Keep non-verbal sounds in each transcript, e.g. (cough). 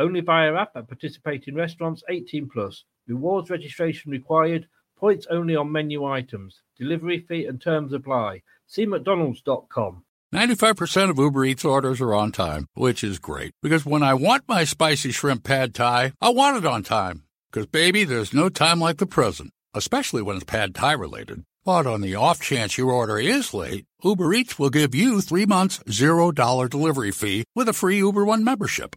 Only via app at participating restaurants 18 plus. Rewards registration required. Points only on menu items. Delivery fee and terms apply. See McDonald's.com. 95% of Uber Eats orders are on time, which is great. Because when I want my spicy shrimp pad thai, I want it on time. Because, baby, there's no time like the present, especially when it's pad thai related. But on the off chance your order is late, Uber Eats will give you three months, $0 delivery fee with a free Uber One membership.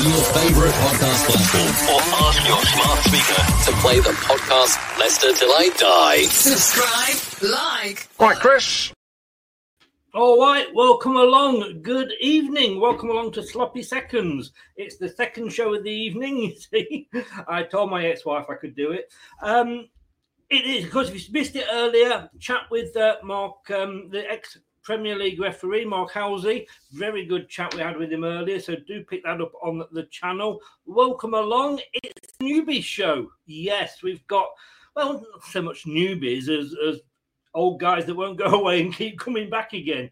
On your favorite podcast platform Or ask your smart speaker. to play the podcast Leicester Till I Die. Subscribe, like, right, Chris. All right, welcome along. Good evening. Welcome along to Sloppy Seconds. It's the second show of the evening. (laughs) You see, I told my ex-wife I could do it. Um, it is because if you missed it earlier, chat with uh, Mark, um, the ex Premier League referee, Mark Halsey. Very good chat we had with him earlier. So do pick that up on the channel. Welcome along. It's newbie show. Yes, we've got well, not so much newbies as, as old guys that won't go (laughs) away and keep coming back again.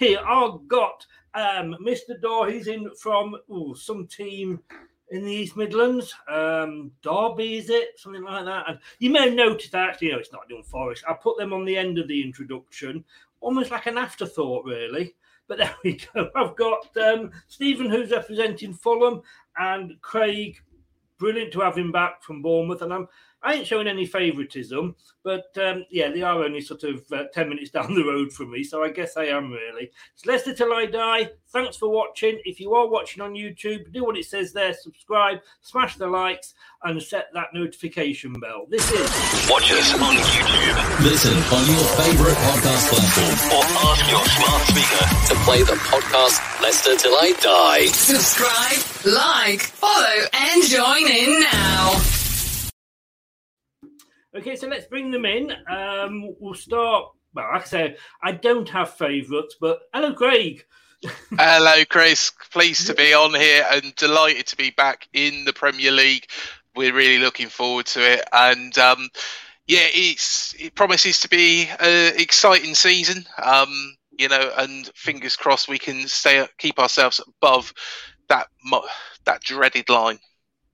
We are got um, Mr. Daw. He's in from ooh, some team in the East Midlands. Um, Derby, is it? Something like that. And you may have noticed that actually, no, it's not Dun Forest. I put them on the end of the introduction, almost like an afterthought, really. But there (laughs) we go. I've got um, Stephen, who's representing Fulham, and Craig. Brilliant to have him back from Bournemouth, and I'm I ain't showing any favouritism, but um, yeah, they are only sort of uh, 10 minutes (laughs) down the road from me, so I guess I am really. It's Leicester Till I Die. Thanks for watching. If you are watching on YouTube, do what it says there subscribe, smash the likes, and set that notification bell. This is. Watch us on YouTube. Listen on your favorite podcast platform Or ask your smart speaker. to play the podcast Leicester Till I Die. subscribe, like, follow, and join in now. Okay, so let's bring them in. Um, we'll start. Well, like I say, I don't have favourites, but hello, Craig. (laughs) Hello, Chris. Pleased to be on here and delighted to be back in the Premier League. We're really looking forward to it, and um, yeah, it's it promises to be an exciting season. Um, you know, and fingers crossed we can stay keep ourselves above that that dreaded line.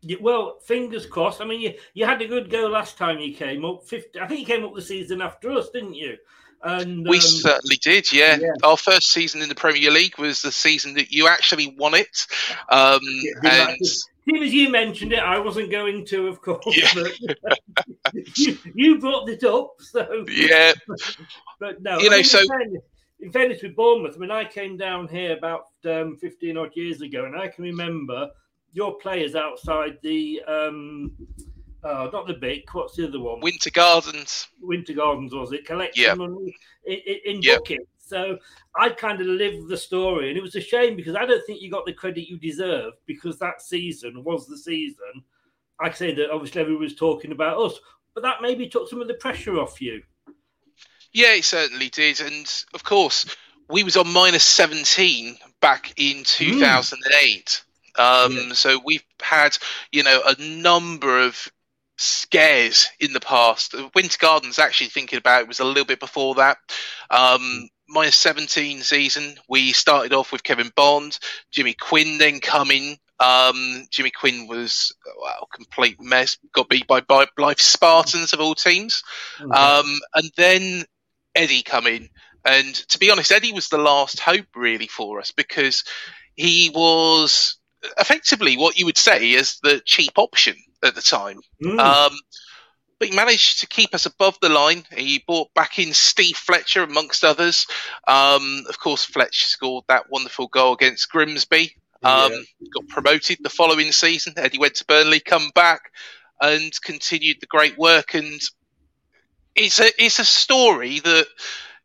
Yeah, well, fingers crossed. I mean, you, you had a good go last time you came up. 50, I think you came up the season after us, didn't you? And we um, certainly did. Yeah. yeah. our first season in the Premier League was the season that you actually won it. Um, Yeah, and As soon as you mentioned it, I wasn't going to, of course. Yeah. But (laughs) you, you brought it up, so yeah, (laughs) But no, You I know, mean, so- in, fairness, in fairness with Bournemouth, I mean, I came down here about um, 15 odd years ago, and I can remember your players outside the, um, uh, not the Bic, what's the other one? Winter Gardens. Winter Gardens, was it? Collecting Yeah. money in, in, in Yeah. buckets. So I kind of lived the story, and it was a shame because I don't think you got the credit you deserved because that season was the season. I say that obviously everyone was talking about us, but that maybe took some of the pressure off you. Yeah, it certainly did, and of course we was on minus seventeen back in two thousand and eight. Um, So we've had you know a number of scares in the past. Winter Gardens, actually thinking about it, was a little bit before that. Um, minus 17 season, we started off with Kevin Bond, Jimmy Quinn then coming. Um, Jimmy Quinn was well, a complete mess. Got beat by, by Blyth Spartans of all teams. Um, and then Eddie come in. And to be honest, Eddie was the last hope really for us because he was effectively what you would say is the cheap option at the time. Mm. Um, but he managed to keep us above the line. He brought back in Steve Fletcher, amongst others. Um, of course, Fletcher scored that wonderful goal against Grimsby. Um, Got promoted the following season. Eddie went to Burnley, come back, and continued the great work. And it's a it's a story that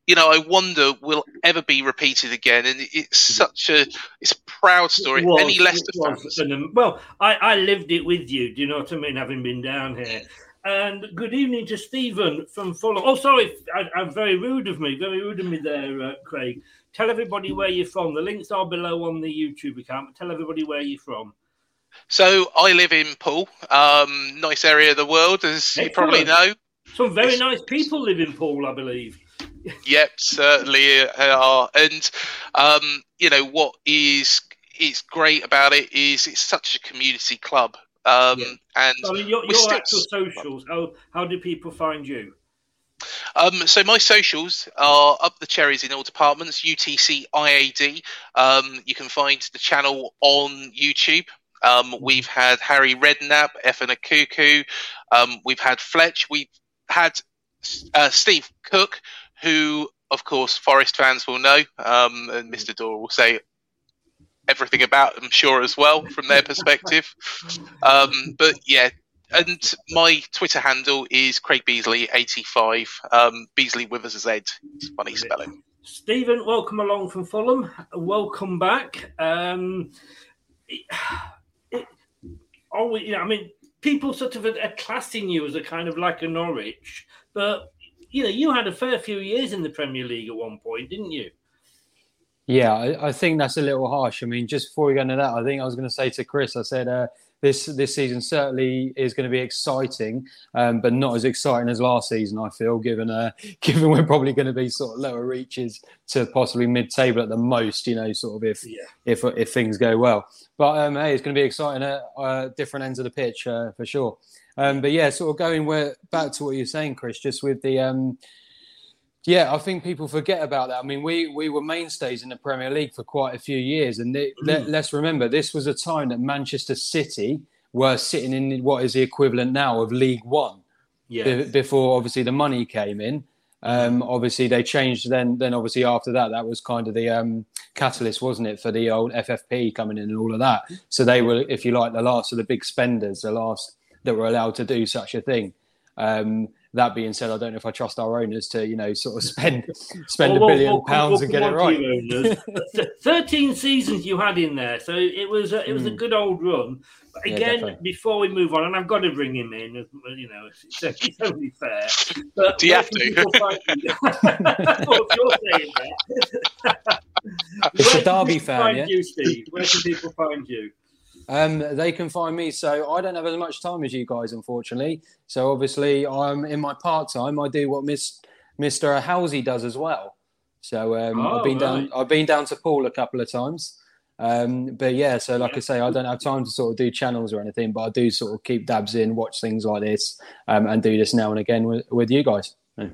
you know I wonder will ever be repeated again. And it's such a it's a proud story. was, Any Leicester fans? an well, I, I lived it with you. Do you know what I mean? Having been down here. And good evening to Stephen from Fulham. Oh, sorry, I, I'm very rude of me. Very rude of me there, uh, Craig. Tell everybody where you're from. The links are below on the YouTube account. But tell everybody where you're from. So I live in Poole, um, nice area of the world, as you probably know. Some very nice people live in Poole, I believe. Yep, certainly are. And um, you know what is is great about it is it's such a community club. Um, And I mean, your, your still- actual socials. How how do people find you? Um, so my socials are up the cherries in all departments. UTC IAD. Um, you can find the channel on YouTube. Um, we've had Harry Redknapp, Efan Ekoku. Um, we've had Fletch. We've had uh, Steve Cook, who, of course, Forest fans will know, um, and Mr. Dora will say everything about, I'm sure, as well from their perspective. (laughs) Um, but yeah, and my Twitter handle is Craig Beasley eighty five. Um, Beasley with a Z. It's funny spelling. Stephen, welcome along from Fulham. Welcome back. Um, it, it, always, you know, I mean, people sort of are, are classing you as a kind of like a Norwich, but you know, you had a fair few years in the Premier League at one point, didn't you? Yeah, I, I think that's a little harsh. I mean, just before we go into that, I think I was going to say to Chris, I said uh, this this season certainly is going to be exciting, um, but not as exciting as last season. I feel, given uh, (laughs) given we're probably going to be sort of lower reaches to possibly mid table at the most. You know, sort of if if if things go well. But um, hey, it's going to be exciting at uh, different ends of the pitch uh, for sure. Um, but yeah, sort of going where back to what you're saying, Chris, just with the um, yeah, I think people forget about that. I mean, we we were mainstays in the Premier League for quite a few years, and it, let, let's remember this was a time that Manchester City were sitting in what is the equivalent now of League One. Yes. Be- before obviously the money came in. Um, obviously they changed then. Then obviously after that, that was kind of the um, catalyst, wasn't it, for the old FFP coming in and all of that. So they were, if you like, the last of the big spenders, the last that were allowed to do such a thing. Um, that being said, I don't know if I trust our owners to, you know, sort of spend spend Well, a billion well, well, pounds and get it come on to right. you, owners. Th- Thirteen seasons you had in there, so it was a, it was a Mm. good old run. But again, definitely. before we move on, and I've got to bring him in, you know, it's, it's only fair. But Do you have to? you? well, if you're saying that. It's Where a can Derby fan, find yeah? you, Steve? Where can people find you? Um, they can find me. So I don't have as much time as you guys, unfortunately. So obviously, I'm in my part time. I do what Miss Mister Halsey does as well. So um, Oh, I've been down. I've been down to Poole a couple of times. Um, but yeah, so like I say, I don't have time to sort of do channels or anything, but I do sort of keep dabs in, watch things like this, um, and do this now and again with, with you guys. Yeah.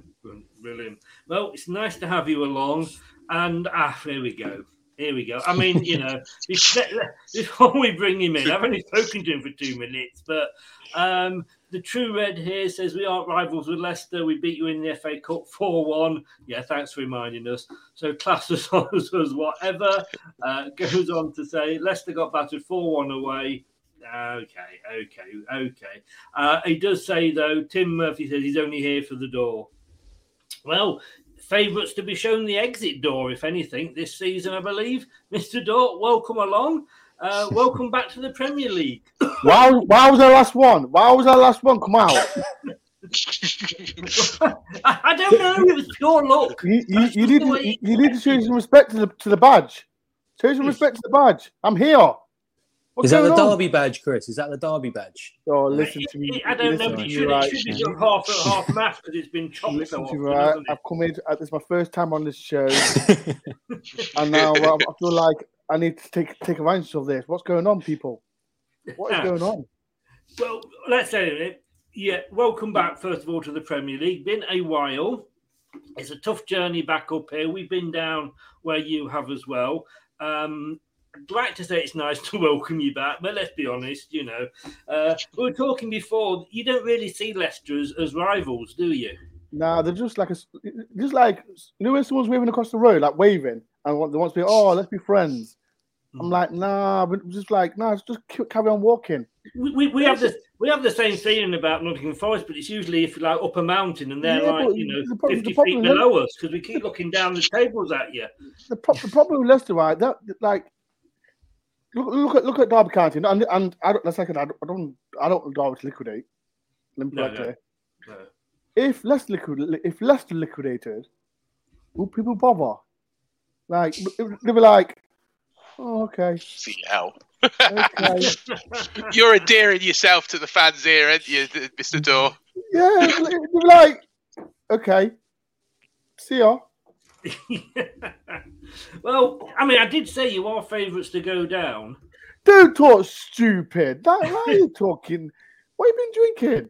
Brilliant. Well, it's nice to have you along. And ah, here we go. Here we go. I mean, you know, (laughs) before we bring him in, I've only spoken to him for two minutes, but um, the True Red here says we aren't rivals with Leicester. We beat you in the FA Cup 4 1. Yeah, thanks for reminding us. So, class us as whatever. Uh, goes on to say Leicester got battered 4 1 away. Okay, okay, okay. Uh, he does say, though, Tim Murphy says he's only here for the door. Well, favourites to be shown the exit door, if anything, this season, I believe. Mr. Dort, welcome along. Uh, (laughs) welcome back to the Premier League. Wow, why was our last one? Why was our last one come out? (laughs) I, I don't know. It was pure luck. You, you, you need to, you, you need to show some respect to the to the badge. Show some respect to the badge. I'm here. What's Is that the going on? Derby badge, Chris? Is that the Derby badge? Oh, listen to me. I don't know. listen but to It me should, right. it should be done half half match because it's been chopped so Listen to often. me right. I've come in. uh, This is my first time on this show, (laughs) and now I I feel like I need to take take advantage of this. What's going on, people? What is going on? Well, let's say it. Yeah, welcome back, first of all, to the Premier League. Been a while. It's a tough journey back up here. We've been down where you have as well. Um, I'd like to say it's nice to (laughs) welcome you back, but let's be honest, you know, uh, we were talking before, you don't really see Leicester as, as rivals, do you? Nah, they're just like a, just like you know when someone's waving across the road, like waving, and they want to be, oh, let's be friends. I'm like, nah, but just like, nah, just keep- carry on walking. We, we, we have the we have the same feeling about Nottingham Forest, but it's usually if you're like up a mountain and they're Yeah, like you know problem- fifty feet below us because we keep looking down the tables at you. The, pro- the problem with Leicester, right? That like, look, look at look at Derby County, and, and I don't, let's second, I don't, I don't, I don't want Derby to liquidate. Let me No, no. No. If Leicester liquid, if Leicester liquidated, will people bother? Like they'll be like, oh, okay, See how. okay, (laughs) You're endearing yourself to the fans here, aren't you, Mr. Door? yeah, they were like, okay, see ya. (laughs) Well, I mean, I did say you are favourites to go down. Don't talk stupid. That, why are you (laughs) talking? What have you been drinking?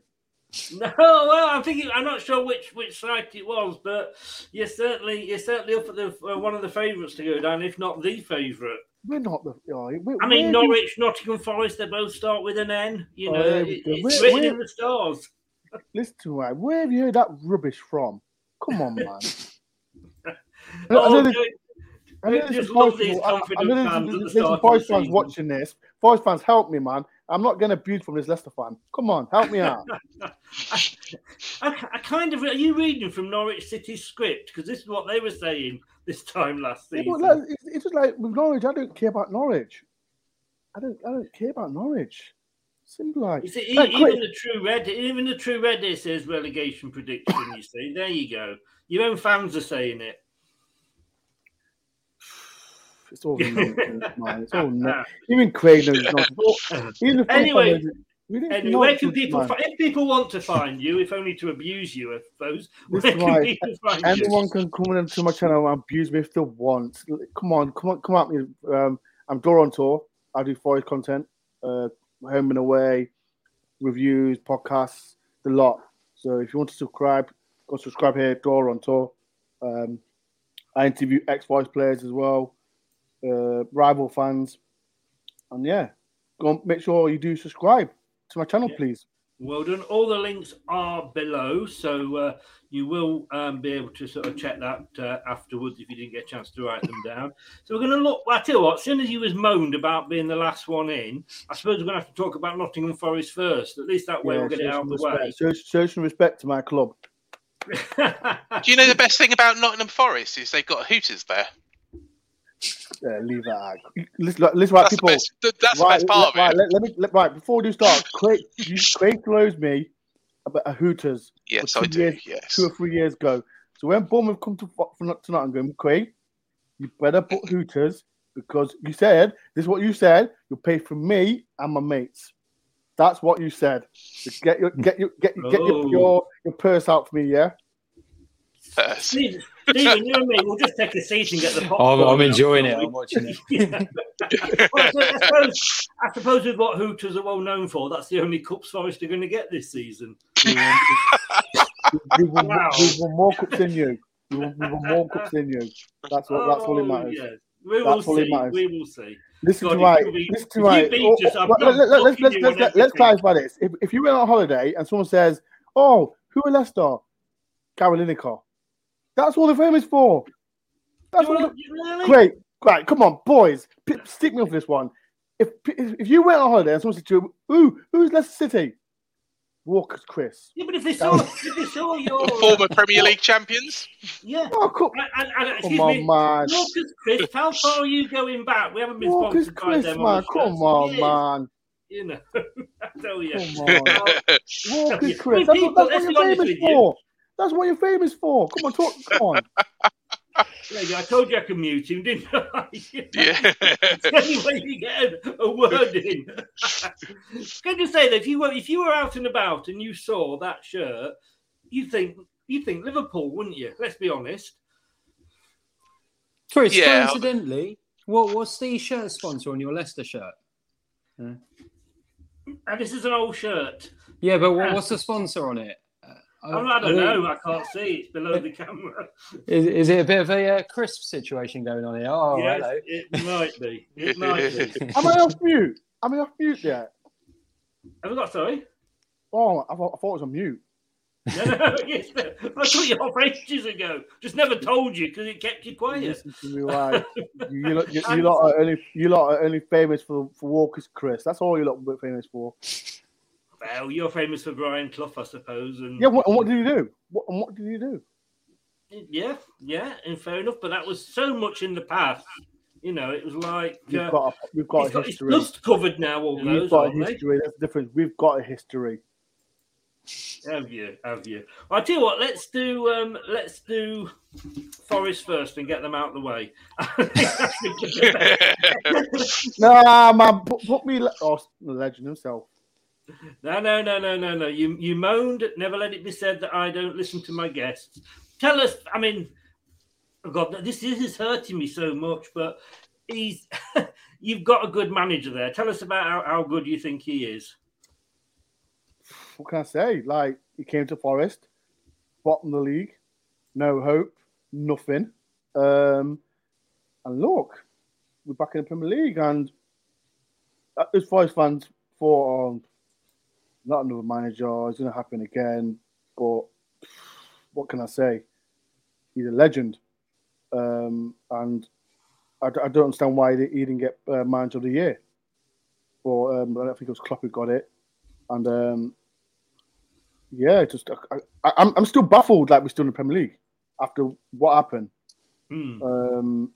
No, well, I'm thinking. I'm not sure which which site it was, but you're certainly you're certainly up at the uh, one of the favourites to go down, if not the favourite. We're not the. Oh, we, I mean, Norwich, Nottingham Forest, they both start with an N. You Oh, know, we it- it's Where- written where- in the stars. (laughs) Listen to me. Where have you heard that rubbish from? Come on, man. (laughs) I Oh, know there's- okay. I know We there's just some love boys- these I- I confident fans at the there's start some of boys fans watching this. Boys fans, help me, man. I'm not going to abused from this Leicester fan. Come on, help me out. (laughs) I, I kind of are you reading from Norwich City's script because this is what they were saying this time last Yeah, season. but like, it's, it's just like with Norwich. I don't care about Norwich. I don't. I don't care about Norwich. Simple like. You see, Like, even quick- the true red, even the true red, says relegation prediction. You see, there you go. Your own fans are saying it. It's all (laughs) nonsense, man. It's all no- Even Craig knows it's (laughs) nonsense. Even Anyway, knows it. We don't Anyway, where can people man. if people want to find you, if only to abuse you, I suppose? This is can why people find anyone you? can come into my channel and abuse me if they want. Come on, come on, come at me. Um, I'm Dora on tour. I do forest content, uh, home and away, reviews, podcasts, the lot. So if you want to subscribe, go subscribe here. Dora on tour. Um, I interview ex voice players as well, uh, rival fans, and yeah, go on, make sure you do subscribe to my channel, please. Well done. All the links are below, so uh, you will um, be able to sort of check that uh, afterwards if you didn't get a chance to write them down. So we're going to look. Well, I tell you what, as soon as you was moaned about being the last one in, I suppose we're going to have to talk about Nottingham Forest first. At least that way we'll get it out of the way. Show, show some respect to my club. (laughs) Do you know the best thing about Nottingham Forest is they've got Hooters there. Yeah, leave that. out. Listen, listen, right, That's the people. best- th- that's the best part of right, it. Let, let me let, right before we do start. (laughs) Craig, you, Craig knows me about a Hooters. Yes, I two do, Years, yes. two or three years ago. So when Bournemouth come to Fo- to Not- to Nottingham, Craig, you better put Hooters because you said this is what you said. You'll pay for me and my mates. That's what you said. So get your get your get, get Oh. your, your your purse out for me, yeah. Stephen, Stephen, you and me, we'll just take a seat and get the I'm. I'm out, enjoying it. I'm watching it. (laughs) well, I, suppose, I, suppose, I suppose with what Hooters are well known for, that's the only cups Forest are going to get this season. We won, Wow. we won more cups than you. We won, we won more cups than you. That's what. That's all it Oh, matters. yes. We will That's all see. matters. We will see. Listen God, to it right. could be- Listen to right. beat Oh, us, I'm oh, let- let- Let's let's let's on let's clarify this. If if you went on holiday and someone says, "Oh, who are Leicester?" Gary Lineker. That's all they're famous for. That's all. Really? Great, great. Come on, boys, p- stick me off this one. If if if you went on holiday and someone said to you, "Ooh, who's Leicester City?" Walker's Chris. Yeah, but if they saw, (laughs) if they saw your Former Premier League champions. yeah, Oh, come, and, and, and, excuse come on, me, man. Walker's Chris, how far are you going back? We haven't been Walker's sponsored by them. man. Come on, man. You know, (laughs) I tell you. Come on. (laughs) Walker's Chris. but That's, people, what, that's let's what be you're famous with you. for. That's what you're famous for. Come on, talk. Come on. There. I told you I could mute him, didn't I? (laughs) Yeah. anyway, you get a, a word in. Can you say that if you were if you were out and about and you saw that shirt, you think you think Liverpool, wouldn't you? Let's be honest. Chris, Yeah. coincidentally, what what's the shirt sponsor on your Leicester shirt? And this is an old shirt. Yeah, but what, ah. what's the sponsor on it? Oh, I don't know. I can't see. It's below the camera. Is, is it a bit of a uh, crisp situation going on here? Oh, yes, hello. it might be. It might be. (laughs) Am I off mute? Am I off mute yet? Have we got sorry? Oh, I thought, I thought it was on mute. (laughs) No, no, (laughs) yes, I told you off ages ago. Just never told you because it kept you quiet. Listen to me, right? You, you, lot, you, you lot are only you lot are only famous for, for Walker's Chris. That's all you lot are famous for. Well, you're famous for Brian Clough, I suppose. And Yeah. What, and what did you do? What, and what did you do? yeah, yeah, and fair enough. But that was so much in the past. You know, it was like We've uh, got a, we've got a got his dust covered now. All We've those, got a they? history. That's the difference. We've got a history. Have you? Have you? I tell you what. Let's do. Um, let's do Forest first and get them out of the way. (laughs) (laughs) Nah, man, put, put me. le- Oh, the legend himself. No, no, no, no, no, no. You you moaned. Never let it be said that I don't listen to my guests. Tell us. I mean, oh God, this, this is hurting me so much. But he's. (laughs) you've got a good manager there. Tell us about how, how good you think he is. What can I say? Like he came to Forest, bottom of the league, no hope, nothing. Um, and look, we're back in the Premier League, and uh, as Forest fans thought, not another manager. It's going to happen again. But what can I say? He's a legend, um, and I don't understand why he didn't get uh, manager of the year. But um, I don't think it was Klopp who got it, and um, yeah, just I, I, I'm I'm still baffled like we're still in the Premier League after what happened. Hmm. Um,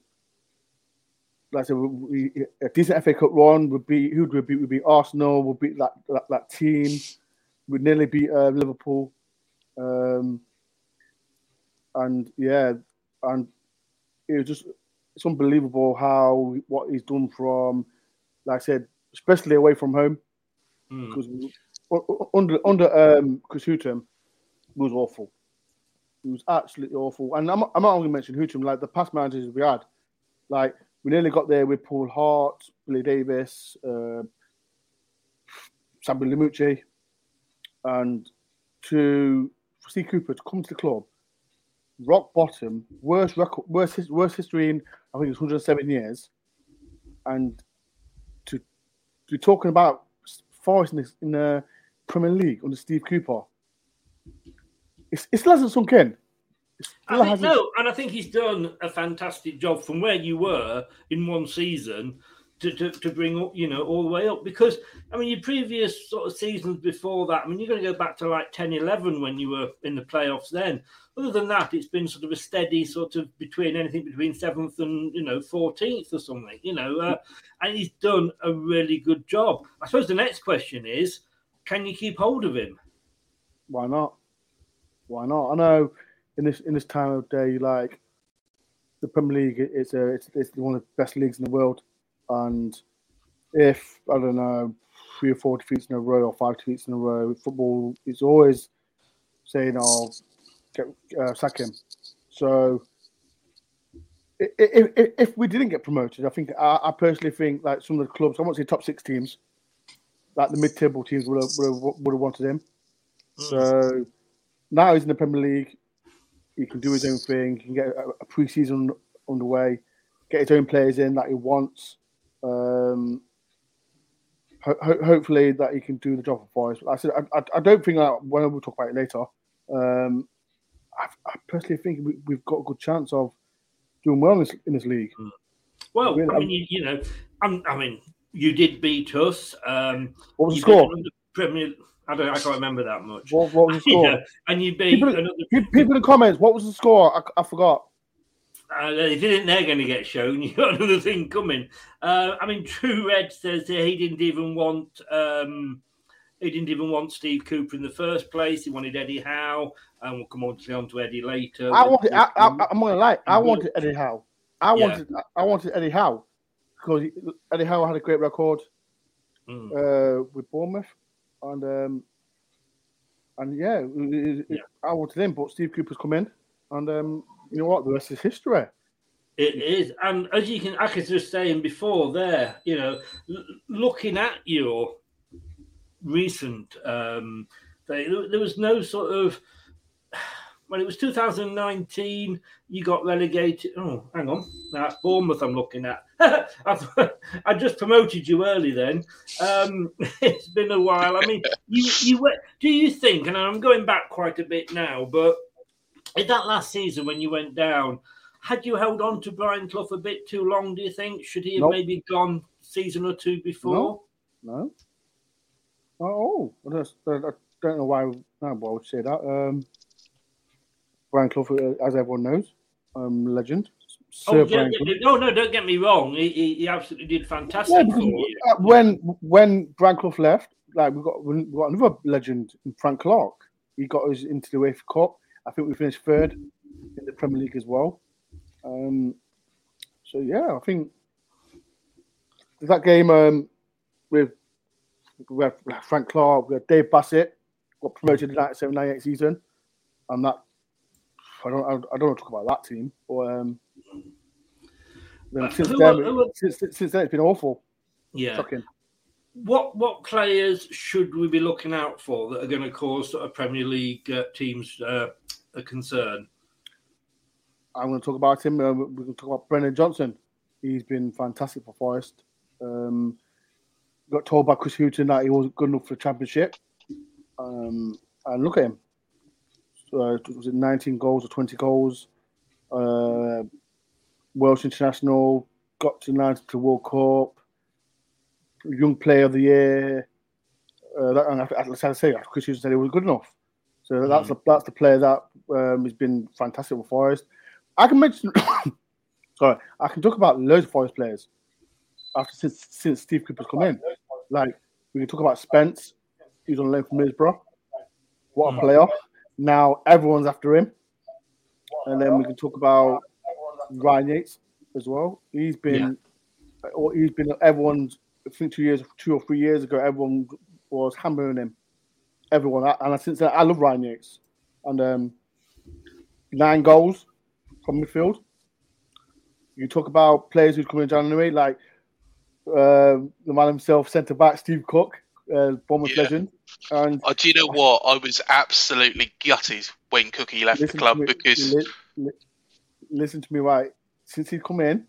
like I said, we, we, a decent FA Cup run would be who would we beat? We beat Arsenal. We'll beat that, that that team. We'd nearly beat uh, Liverpool. Um, and yeah, and it was just it's unbelievable how what he's done from, like I said, especially away from home Hmm. because under under um Chris Hughton was awful. It was absolutely awful. And I'm, I'm not only mentioning Hughton, like the past managers we had, like we nearly got there with Paul Hart, Billy Davies, uh, Sabri Lamouchi, and to Steve Cooper to come to the club, rock bottom, worst record, worst worst history in I think it's 107 years, and to to be talking about Forest in, in the Premier League under Steve Cooper, it's, it still hasn't sunk in. I think, no, and I think he's done a fantastic job from where you were in one season to, to, to bring up, you know, all the way up. Because, I mean, your previous sort of seasons before that, I mean, you're going to go back to like 10 11 when you were in the playoffs then. Other than that, it's been sort of a steady sort of between anything between seventh and, you know, 14th or something, you know, uh, and he's done a really good job. I suppose the next question is can you keep hold of him? Why not? Why not? I know in this in this time of day, like the Premier League, it's a it's, it's one of the best leagues in the world, and if I don't know three or four defeats in a row or five defeats in a row, football is always saying, "Oh, get uh, sack him." So. If, if, if we didn't get promoted, I think I, I personally think like some of the clubs, I won't say top six teams, like the mid-table teams would have, would have, would have wanted him. So now he's in the Premier League. He can do his own thing. He can get a, a pre-season underway, get his own players in that he wants. Um, ho- ho- hopefully that he can do the job for us. But like I said I, I, I don't think that when we'll talk about it later. Um, I, I personally think we, we've got a good chance of doing well in this, in this league. Well, Really, I mean, you, you know, I'm, I mean, you did beat us. Um, What was the score? Premier, I don't. I can't remember that much. What, what was the (laughs) score? Yeah, and you beat People, another. people in the comments, what was the score? I, I forgot. Uh, if you didn't, they're going to get shown. (laughs) You got another thing coming. Uh, I mean, True Red says he didn't even want. Um, he didn't even want Steve Cooper in the first place. He wanted Eddie Howe, and we'll come on to, on to Eddie later. I wanted. I, I, I'm gonna lie. I wanted Eddie Howe. I Yeah. wanted. I wanted Eddie Howe because Eddie Howe had a great record Mm. uh, with Bournemouth, and um, and yeah, it- it- I wanted him. But Steve Cooper's come in, and um, you know what? The rest is history. It is, and as you can, I was just saying before, there, you know, l- looking at your recent, um, there was no sort of. When it was 2019, you got relegated. Oh, hang on, that's Bournemouth. I'm looking at. (laughs) I've, just promoted you early. Then um, (laughs) it's been a while. I mean, you you went- do you think? And I'm going back quite a bit now, but in that last season when you went down, had you held on to Brian Clough a bit too long? Do you think should he have Nope. maybe gone season or two before? No, no. Oh, I don't, I don't know why. No, why I would say that. Um, Brian Clough, as everyone knows, um, legend. Oh, Sir yeah, Brian yeah, no, no, don't get me wrong. He, he, he absolutely did fantastic Yeah, because, uh, when when Brian Clough left, like we got we got another legend, Frank Clark. He got us into the UEFA Cup. I think we finished third in the Premier League as well. Um, so yeah, I think that game um, with we had Frank Clark, we had Dave Bassett, got promoted in the 97 98 season, and that I don't I, I don't want to talk about that team, but um, then Uh, since who then, who since, since then it's been awful. Yeah. Shocking. What what players should we be looking out for that are going to cause sort of Premier League uh, teams uh, a concern? I'm going to talk about him. Uh, we're going to talk about Brennan Johnson. He's been fantastic for Forest. Um, got told by Chris Hughton that he wasn't good enough for the Championship. Um, and look at him. Uh, was it 19 goals or 20 goals? Uh, Welsh international. Got to nine to World Cup. Young Player of the Year. Uh, that, and I- as I say, Chris Hughton said he was good enough. So that's the that's the player that um, has been fantastic for Forest. I can mention, (coughs) sorry, I can talk about loads of Forest players after since since Steve Cooper's come in. Like we can talk about Spence, who's on loan from Middlesbrough. What a player! Now everyone's after him, and then we can talk about Ryan Yates as well. He's been, or he's been everyone's. I think two years, two or three years ago, everyone was hammering him. Everyone, and since then, I love Ryan Yates, and um, nine goals from midfield. You talk about players who come in January, like uh, the man himself, centre back Steve Cook, uh, Bournemouth Yeah. legend. And Oh, do you know what? I was absolutely gutted when Cookie left the club me, because li- li- listen to me right. Since he's come in,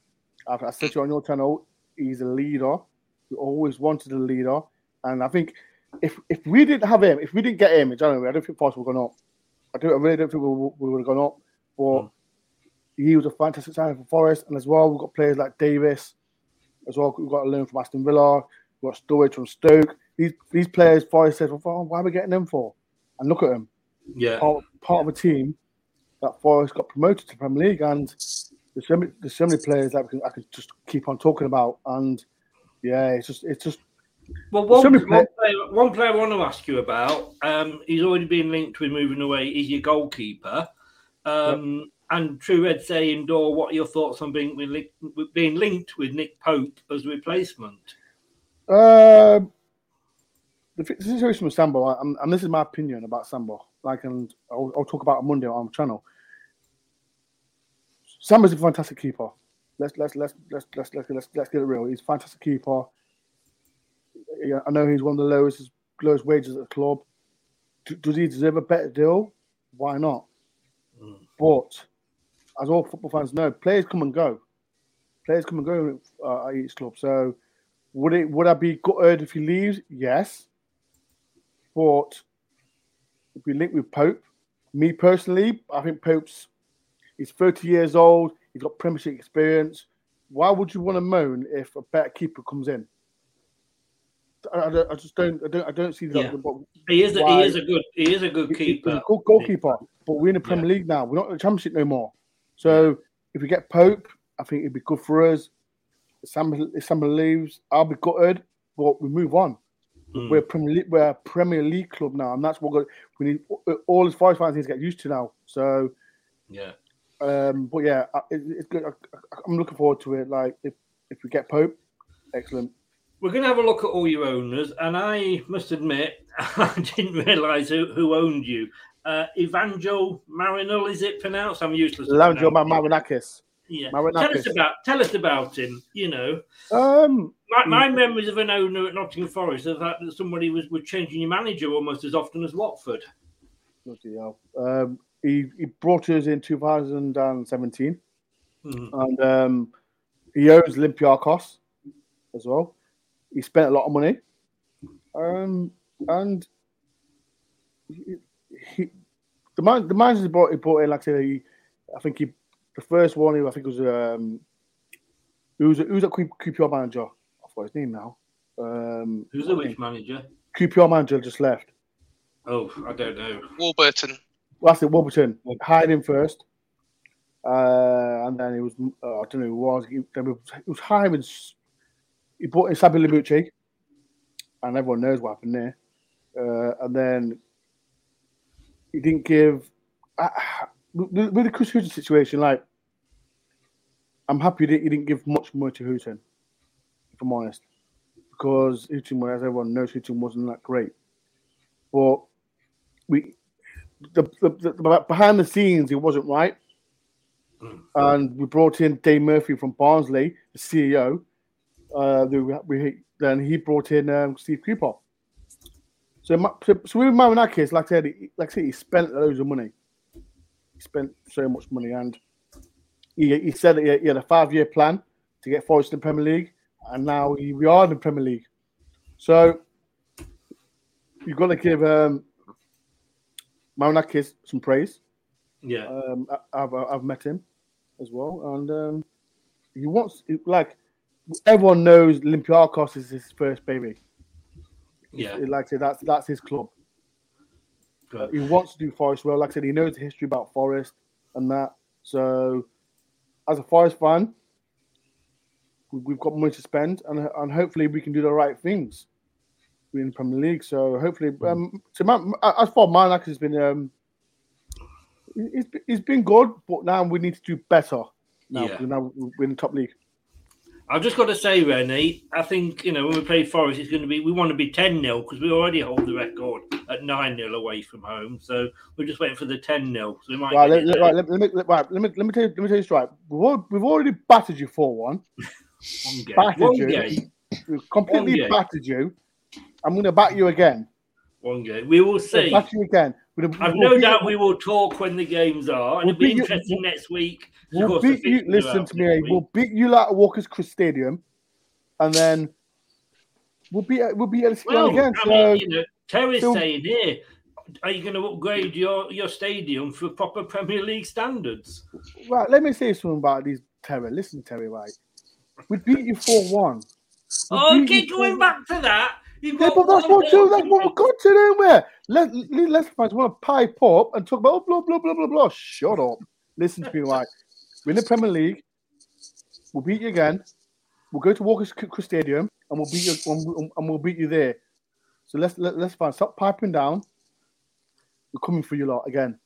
I've, I said to you on your channel, he's a leader. We always wanted a leader, and I think if if we didn't have him, if we didn't get him in January, I don't think Forest would have gone up. I don't. I really don't think we, would- we would have gone up. But he was a fantastic signing for Forest, and as well, we've got players like Davis. As well, we've got to learn from Aston Villa. We've got Surridge from Stoke. These these players, Forest says, well, why are we getting them for? And look at them. Yeah. Part, part of a team that Forest got promoted to Premier League, and there's so many, there's so many players that we can, I could just keep on talking about. And yeah, it's just it's just Well, one, so many one, player, one player I want to ask you about, um, he's already been linked with moving away, is your goalkeeper. Um, And True Red saying, Dor, what are your thoughts on being, with being linked with Nick Pope as replacement? Um, the situation with Samba, and, and this is my opinion about Samba. Like, and I'll, I'll talk about it on Monday on the channel. Samba's a fantastic keeper. Let's let's let's let's let's let's let's, let's get it real. He's a fantastic keeper. I know he's one of the lowest lowest wages at the club. Does he deserve a better deal? Why not? But as all football fans know, players come and go. Players come and go uh, at each club. So would it would I be gutted if he leaves? Yes. If we link with Pope, me personally, I think Pope's he's 30 years old, he's got premiership experience. Why would you want to moan if a better keeper comes in? I, I, don't- I just don't I don't I don't see that. Yeah. but He is a, why- he is a good he is a good keeper. a good goalkeeper, but we're in the Premier League now. We're not in the Championship no more. So if we get Pope, I think it'd be good for us. If Sam, if Sam leaves, I'll be gutted, but we move on. Mm. We're a Premier League, we're a Premier League club now, and that's what we need. All his five fans need to get used to now. So, Yeah. um, but yeah, it, it's good. I, I- I'm looking forward to it. Like if if we get Pope, excellent. We're going to have a look at all your owners, and I must admit, (laughs) I didn't realise who, who owned you. Uh, Evangel Marinol, is it pronounced? I'm useless. pronouncing. Marinakis. Yeah. Tell us about tell us about him. You know, Um, my, my memories of an owner at Nottingham Forest are that that somebody was, was changing your manager almost as often as Watford. Bloody hell. Um, he, he brought us in 2017, Mhm. and um, he owns Olympiacos as well. He spent a lot of money, um, and he, he, the man the manager he brought, he brought in, like I said, he, I think he the first one he, I think was um, who was who was a QPR manager? I forgot his name now. Um, Who's the which manager? QPR manager just left. Oh, I don't know. Warburton. Well, that's it, Warburton. Hired him first. Uh, and then he was, uh, I don't know who it was. He, they were, he was hiring, he brought in Sabri Lamouchi, and everyone knows what happened there. Uh, and then he didn't give, uh, with, with the Chris Hughton situation, like, I'm happy that he didn't give much money to Hughton, if I'm honest. Because Hughton, as everyone knows, Hughton wasn't that great. But we, the, the, the behind the scenes, it wasn't right. And we brought in Dane Murphy from Barnsley, the CEO. Uh, the- we, then he brought in um, Steve Cooper. So, so, so with Marinakis, like I said, he, like I said, he spent loads of money. He spent so much money, and he, he said that he had- he had a five-year plan to get Forest in the Premier League, and now he, we are in the Premier League. So you've got to give um, Marinakis some praise. Yeah. Um, I, I've I've met him as well, and um, he wants like everyone knows Olympiacos is his first baby. Yeah. Like I said, that's that's his club. He wants to do Forest well. Like I said, he knows the history about Forest and that. So, as a Forest fan, we- we've got money to spend, and and hopefully we can do the right things. We're in the Premier League, so hopefully, um, so my, as far as has been, um, he's he's been good, but now we need to do better. Now, Yeah. now we're in the top league. I've just got to say, Rennie, I think, you know, when we play Forest, it's going to be, we want to be 10 0 because we already hold the record at 9 0 away from home. So we're just waiting for the 10 0. So we might Right, let, right, let, let me, let, right, let me let me tell you, let me tell you this right. We've, we've already battered you four one. (laughs) one game. Battered One you. game. We've completely One game. battered you. I'm going to bat you again. One game. We will We'll see. bat you again. We'll, I've we'll no doubt you- we will talk when the games are. And We'll it'll be interesting next week. We'll beat you. Listen to me. We'll beat you like Walker's Chris Stadium, and then we'll be we'll be LC Well, again. I So, mean, you know, Terry's so- saying here, are you going to upgrade your, your stadium for proper Premier League standards? right, let me say something about these Terry. Listen, Terry, right? We beat you four one. Oh, keep going back to that. Yeah, got but that's what too. That's what we got to let let let's want to pipe up and talk about oh, blah blah blah blah blah. Shut up. Listen to me, right? We're in the Premier League. We'll beat you again. We'll go to Walker's C- C- Stadium and we'll beat you and and we'll beat you there. So let's let, let's fans stop piping down. We're coming for you lot again.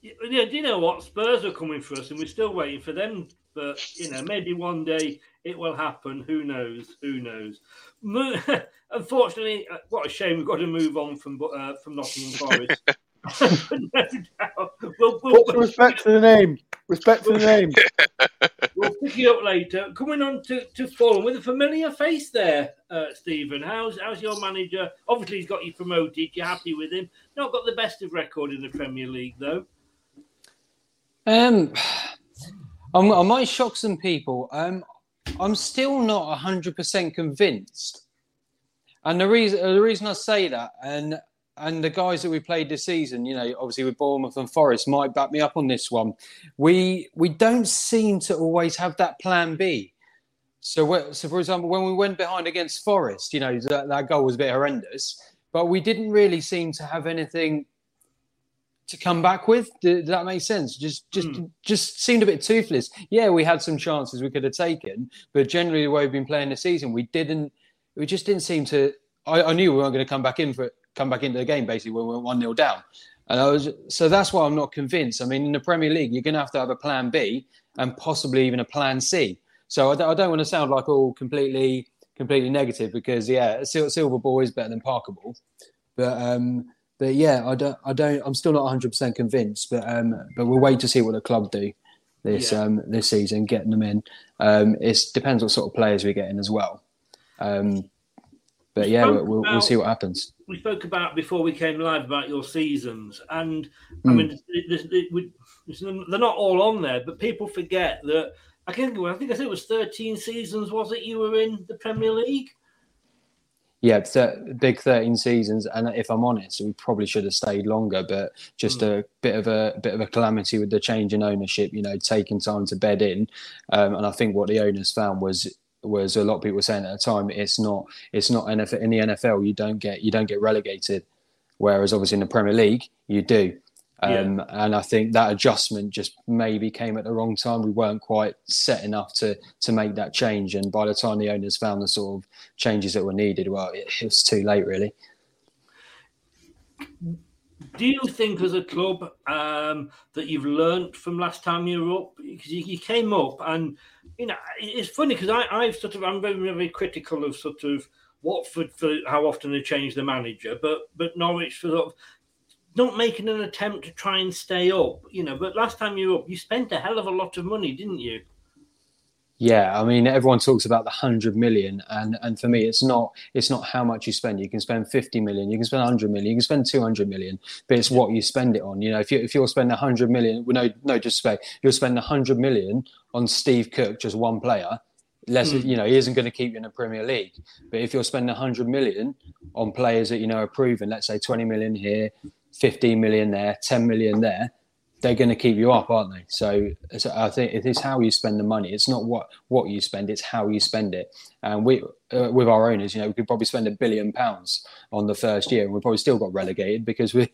Yeah, do you know what? Spurs are coming for us, and we're still waiting for them. But you know, maybe one day it will happen. Who knows? Who knows? (laughs) Unfortunately, uh, what a shame. We've got to move on from uh, from Nottingham Forest. (laughs) no doubt. We'll, we'll, Put some respect to the name. Respect to the name. (laughs) we'll pick you up later. Coming on to, to Fulham with a familiar face there, uh, Stephen. How's how's your manager? Obviously, he's got you promoted. You're happy with him. Not got the best of record in the Premier League, though. Um, I'm, I might shock some people. Um, I'm still not hundred percent convinced, and the reason the reason I say that, and and the guys that we played this season, you know, obviously with Bournemouth and Forest, might back me up on this one. We we don't seem to always have that plan B. So, so for example, when we went behind against Forest, you know, that, that goal was a bit horrendous, but we didn't really seem to have anything to come back with. Does, does that make sense? Just, just, hmm. just seemed a bit toothless. Yeah, we had some chances we could have taken, but generally the way we've been playing the season, we didn't. We just didn't seem to. I, I knew we weren't going to come back in for come back into the game basically when we were one 0 down, and I was so that's why I'm not convinced. I mean, in the Premier League, you're going to have to have a plan B and possibly even a plan C. So I don't, I don't want to sound like all completely completely negative because yeah, Silva Ball is better than Parker Ball, but um, but yeah, I don't I don't I'm still not 100 percent convinced. But um, but we'll wait to see what the club do this Yeah. um this season, getting them in. Um, it depends what sort of players we're getting as well. Um, but yeah, we'll, we'll, we'll see what happens. We spoke about before we came live about your seasons, and I Mm. mean, they're not all on there, but people forget that. I think I think I said it was thirteen seasons. Was it you were in the Premier League? Yeah, th- big 13 seasons, and if I'm honest, we probably should have stayed longer. But just a bit of a bit of a calamity with the change in ownership. You know, taking time to bed in, um, and I think what the owners found was was a lot of people were saying at the time it's not it's not NFL in the NFL you don't get you don't get relegated, whereas obviously in the Premier League you do. Um, And I think that adjustment just maybe came at the wrong time. We weren't quite set enough to to make that change. And by the time the owners found the sort of changes that were needed, well, it, it was too late, really. Do you think, as a club, um, that you've learnt from last time you were up? Because you, you came up, and you know it's funny because I, I've sort of I'm very very critical of sort of Watford for how often they change the manager, but but Norwich for sort of not making an attempt to try and stay up. You know, but last time you were up, you spent a hell of a lot of money, didn't you? Yeah, I mean, everyone talks about the hundred million, and and for me, it's not it's not how much you spend. You can spend fifty million, you can spend hundred million, you can spend two hundred million, but it's what you spend it on. You know, if you if you're spending hundred million, well, no no disrespect, you'll spend hundred million on Steve Cook, just one player. Less, Mm. you know, he isn't going to keep you in the Premier League. But if you're spending hundred million on players that you know are proven, let's say twenty million here, fifteen million there, ten million there, they're going to keep you up, aren't they? So, so I think it is how you spend the money. It's not what what you spend; it's how you spend it. And we, uh, with our owners, you know, we could probably spend a billion pounds on the first year, and we probably still got relegated because we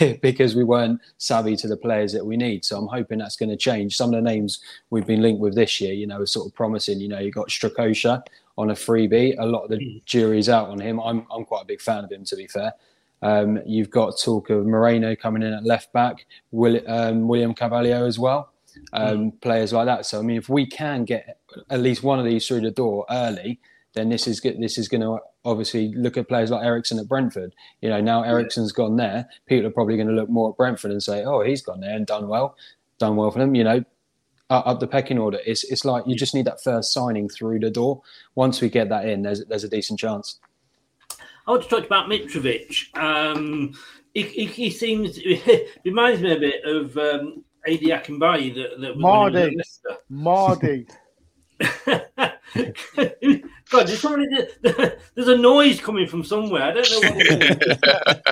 (laughs) because we weren't savvy to the players that we need. So I'm hoping that's going to change. Some of the names we've been linked with this year, you know, are sort of promising. You know, you got Strakosha on a freebie. A lot of the jury's out on him. I'm I'm quite a big fan of him, to be fair. Um, you've got talk of Moreno coming in at left back, Will, um, William Cavallio as well, um, players like that. So I mean, if we can get at least one of these through the door early, then this is good. This is going to obviously look at players like Eriksen at Brentford. You know, now Eriksen's gone there, people are probably going to look more at Brentford and say, "Oh, he's gone there and done well, done well for them." You know, up the pecking order. It's it's like you just need that first signing through the door. Once we get that in, there's there's a decent chance. I want to talk about Mitrovic. Um, he, he, he seems (laughs) reminds me a bit of um, Adi Akinbiyi that, that was when he was at Mardy. Mardy. (laughs) God, there's, somebody, there's a noise coming from somewhere. I don't know what it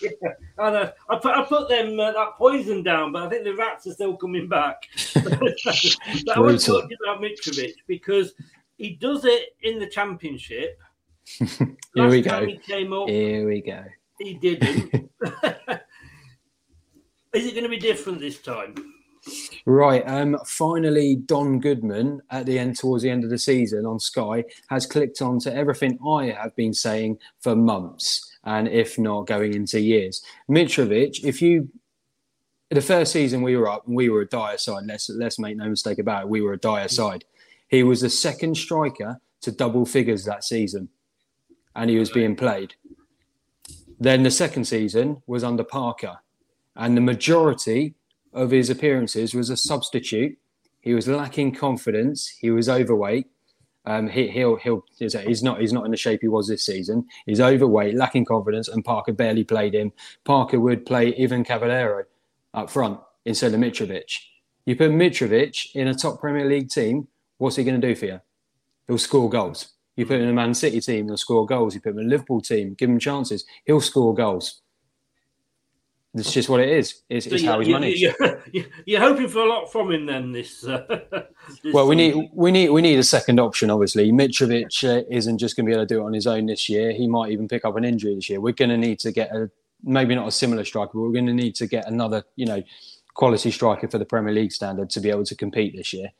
is. yeah, I, know. I put I put them uh, that poison down, but I think the rats are still coming back. (laughs) but I want to talk about Mitrovic because he does it in the championship. (laughs) Here we go. He came up, Here we go. He didn't. (laughs) (laughs) Is it going to be different this time? Right. Um, finally, Don Goodman at the end, towards the end of the season on Sky, has clicked on to everything I have been saying for months, and if not going into years. Mitrovic, if you the first season we were up and we were a dire side, let's let's make no mistake about it, we were a dire side. He was the second striker to double figures that season, and he was being played. Then the second season was under Parker, and the majority of his appearances was a substitute. He was lacking confidence. He was overweight. Um, he, he'll, he'll, he's not, he's not in the shape he was this season. He's overweight, lacking confidence, and Parker barely played him. Parker would play Ivan Cavaleiro up front instead of Mitrovic. You put Mitrovic in a top Premier League team, what's he going to do for you? He'll score goals. You put him in a Man City team, he'll score goals. You put him in a Liverpool team, give him chances, he'll score goals. It's just what it is. It's, so it's how he's managed. You, you're hoping for a lot from him then. This. Uh, (laughs) this well, we need we need we need a second option. Obviously, Mitrovic uh, isn't just going to be able to do it on his own this year. He might even pick up an injury this year. We're going to need to get a maybe not a similar striker, but we're going to need to get another you know quality striker for the Premier League standard to be able to compete this year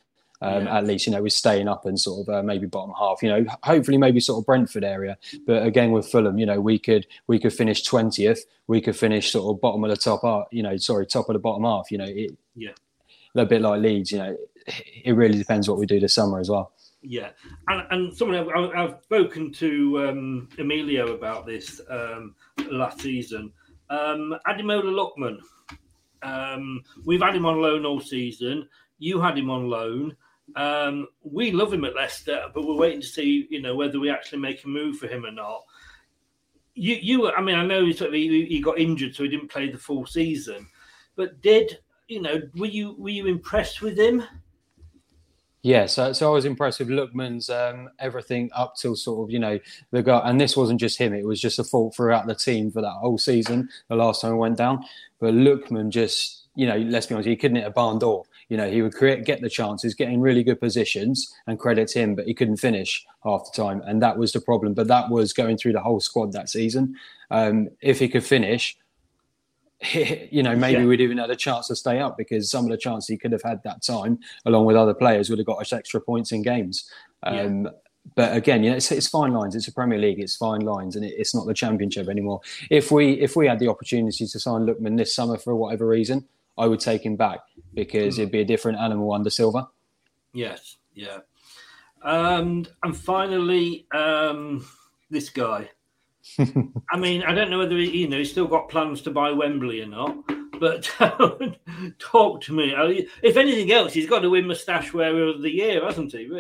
um, yeah. at least you know we're staying up and sort of uh, maybe bottom half you know hopefully maybe sort of Brentford area but again with Fulham you know we could we could finish 20th we could finish sort of bottom of the top half you know sorry top of the bottom half you know it, yeah a bit like Leeds you know it really depends what we do this summer as well yeah, and, and someone I've, I've spoken to um, Emilio about this um, last season. Um, Ademola Lookman, um, we've had him on loan all season. You had him on loan. Um, we love him at Leicester, but we're waiting to see, you know, whether we actually make a move for him or not. You, you, I mean, I know he, he got injured, so he didn't play the full season. But did you know? Were you were you impressed with him? Yeah, so, so I was impressed with Lookman's um, everything up till sort of, you know, the guy, and this wasn't just him, it was just a fault throughout the team for that whole season, the last time we went down. But Lookman just, you know, let's be honest, he couldn't hit a barn door. You know, he would create, get the chances, get in really good positions, and credit him, but he couldn't finish half the time, and that was the problem. But that was going through the whole squad that season. Um, if he could finish, (laughs) you know, maybe yeah. we'd even had a chance to stay up because some of the chances he could have had that time, along with other players, would have got us extra points in games. Um, yeah. But again, you know, it's, it's, fine lines. It's a Premier League. It's fine lines, and it, it's not the Championship anymore. If we if we had the opportunity to sign Lookman this summer for whatever reason, I would take him back because mm. it'd be a different animal under Silva. Yes, yeah. And and finally, um, this guy. (laughs) I mean, I don't know whether he, you know he's still got plans to buy Wembley or not. But (laughs) talk to me. If anything else, he's got to win Moustache Wearer of the Year, hasn't he?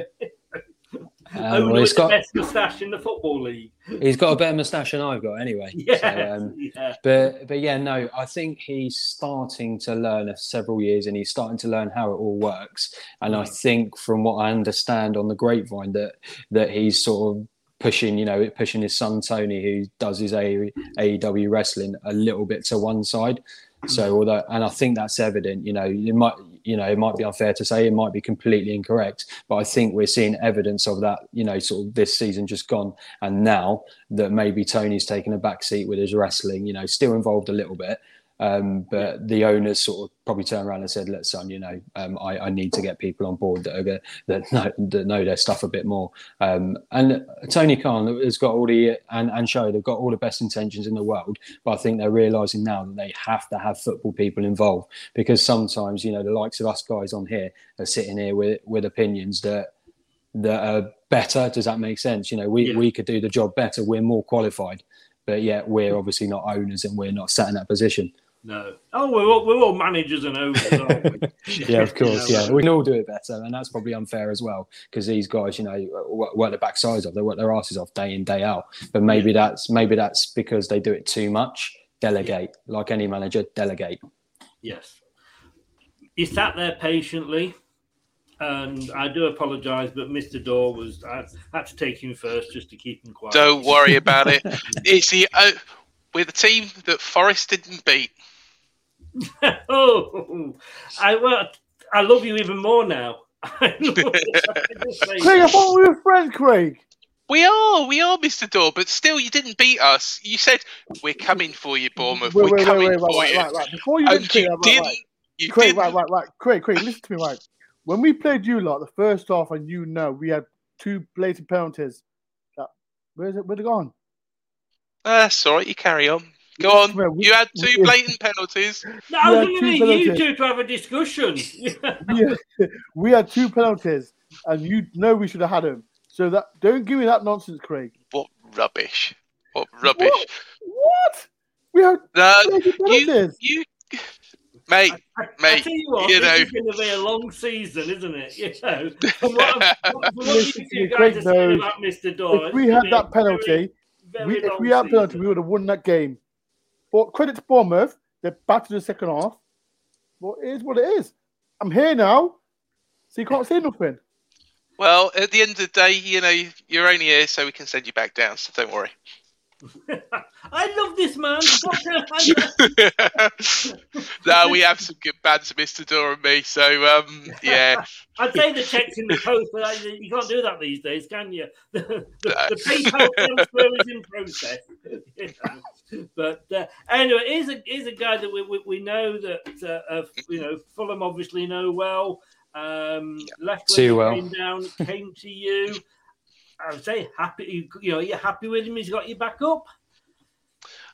Um, well, he's got best moustache in the football league. He's got a better moustache than I've got, anyway. Yeah, (laughs) so, um, yeah. But but yeah, no, I think he's starting to learn several years, and he's starting to learn how it all works. And I think, from what I understand on the grapevine, that that he's sort of pushing, you know, pushing his son Tony, who does his AEW wrestling, a little bit to one side. So although, and I think that's evident, you know, you might, you know, it might be unfair to say, it might be completely incorrect, but I think we're seeing evidence of that, you know, sort of this season just gone, and now that maybe Tony's taken a back seat with his wrestling, you know, still involved a little bit, um, but the owners sort of probably turned around and said, "Look, son, you know, um, I, I, need to get people on board that are that (laughs) know, that know their stuff a bit more." Um, and Tony Khan has got all the and and Shad they've got all the best intentions in the world, but I think they're realizing now that they have to have football people involved because sometimes you know the likes of us guys on here are sitting here with with opinions that that are better. Does that make sense? You know, we, yeah. we could do the job better. We're more qualified, but yet we're obviously not owners and we're not sat in that position. No. Oh, we're all, we're all managers and owners, aren't we? (laughs) yeah, of course. you know, yeah, we can all do it better, and that's probably unfair as well because these guys, you know, work, their backsides off, they work their asses off day in day out. But maybe yeah. that's maybe that's because they do it too much. Delegate, yeah. like any manager, delegate. Yes. You sat there patiently, And I do apologise, but Mr. Daw was I had to take him first just to keep him quiet. Don't worry about it. (laughs) It's the uh, we're the team that Forest didn't beat. (laughs) oh, I well, I love you even more now. (laughs) (laughs) Craig, I thought we were friends, Craig. We are, we are, Mr. Daw, but still, you didn't beat us. You said we're coming for you, Bournemouth. Wait, we're wait, coming wait, wait, for right, you. right, right. Before you And get you that, didn't. right. You Craig, didn't. right, right, right. Craig, Craig, listen to me, right. When we played you lot, the first half, and you know, we had two blatant penalties. That, where's it? Where's it gone? That's all right. You carry on. Go on. Well, we- You had two we- blatant penalties. No, I was going to two leave you penalties. two to have a discussion. (laughs) we, had, we had two penalties, and you know we should have had them. So that don't give me that nonsense, Craig. What rubbish! What rubbish! What? We had No, blatant you, you, (laughs) mate, I mate. tell you what, you this know, is going to be a long season, isn't it? (laughs) You know, from what, I'm- from what you Listen, guys are saying about Mr. Daw, if we had that penalty, we, if we had penalty, we would have won that game. But credit to Bournemouth, they're back to the second half. But it is what it is. I'm here now, so you can't say nothing. well, at the end of the day, you know, you're only here so we can send you back down. So don't worry. (laughs) I love this man. No, (laughs) we have some good bands, Mr. Daw and me. So, um, yeah. (laughs) I'd say the check's in the post, but I, you can't do that these days, can you? The, the, the PayPal transfer is in process. You know. But uh, anyway, he's a he's a guy that we, we, we know that uh, uh, you know Fulham obviously know well. Um, left See when well. came down, came to you. I would say happy. You know, you're happy with him. He's got you back up.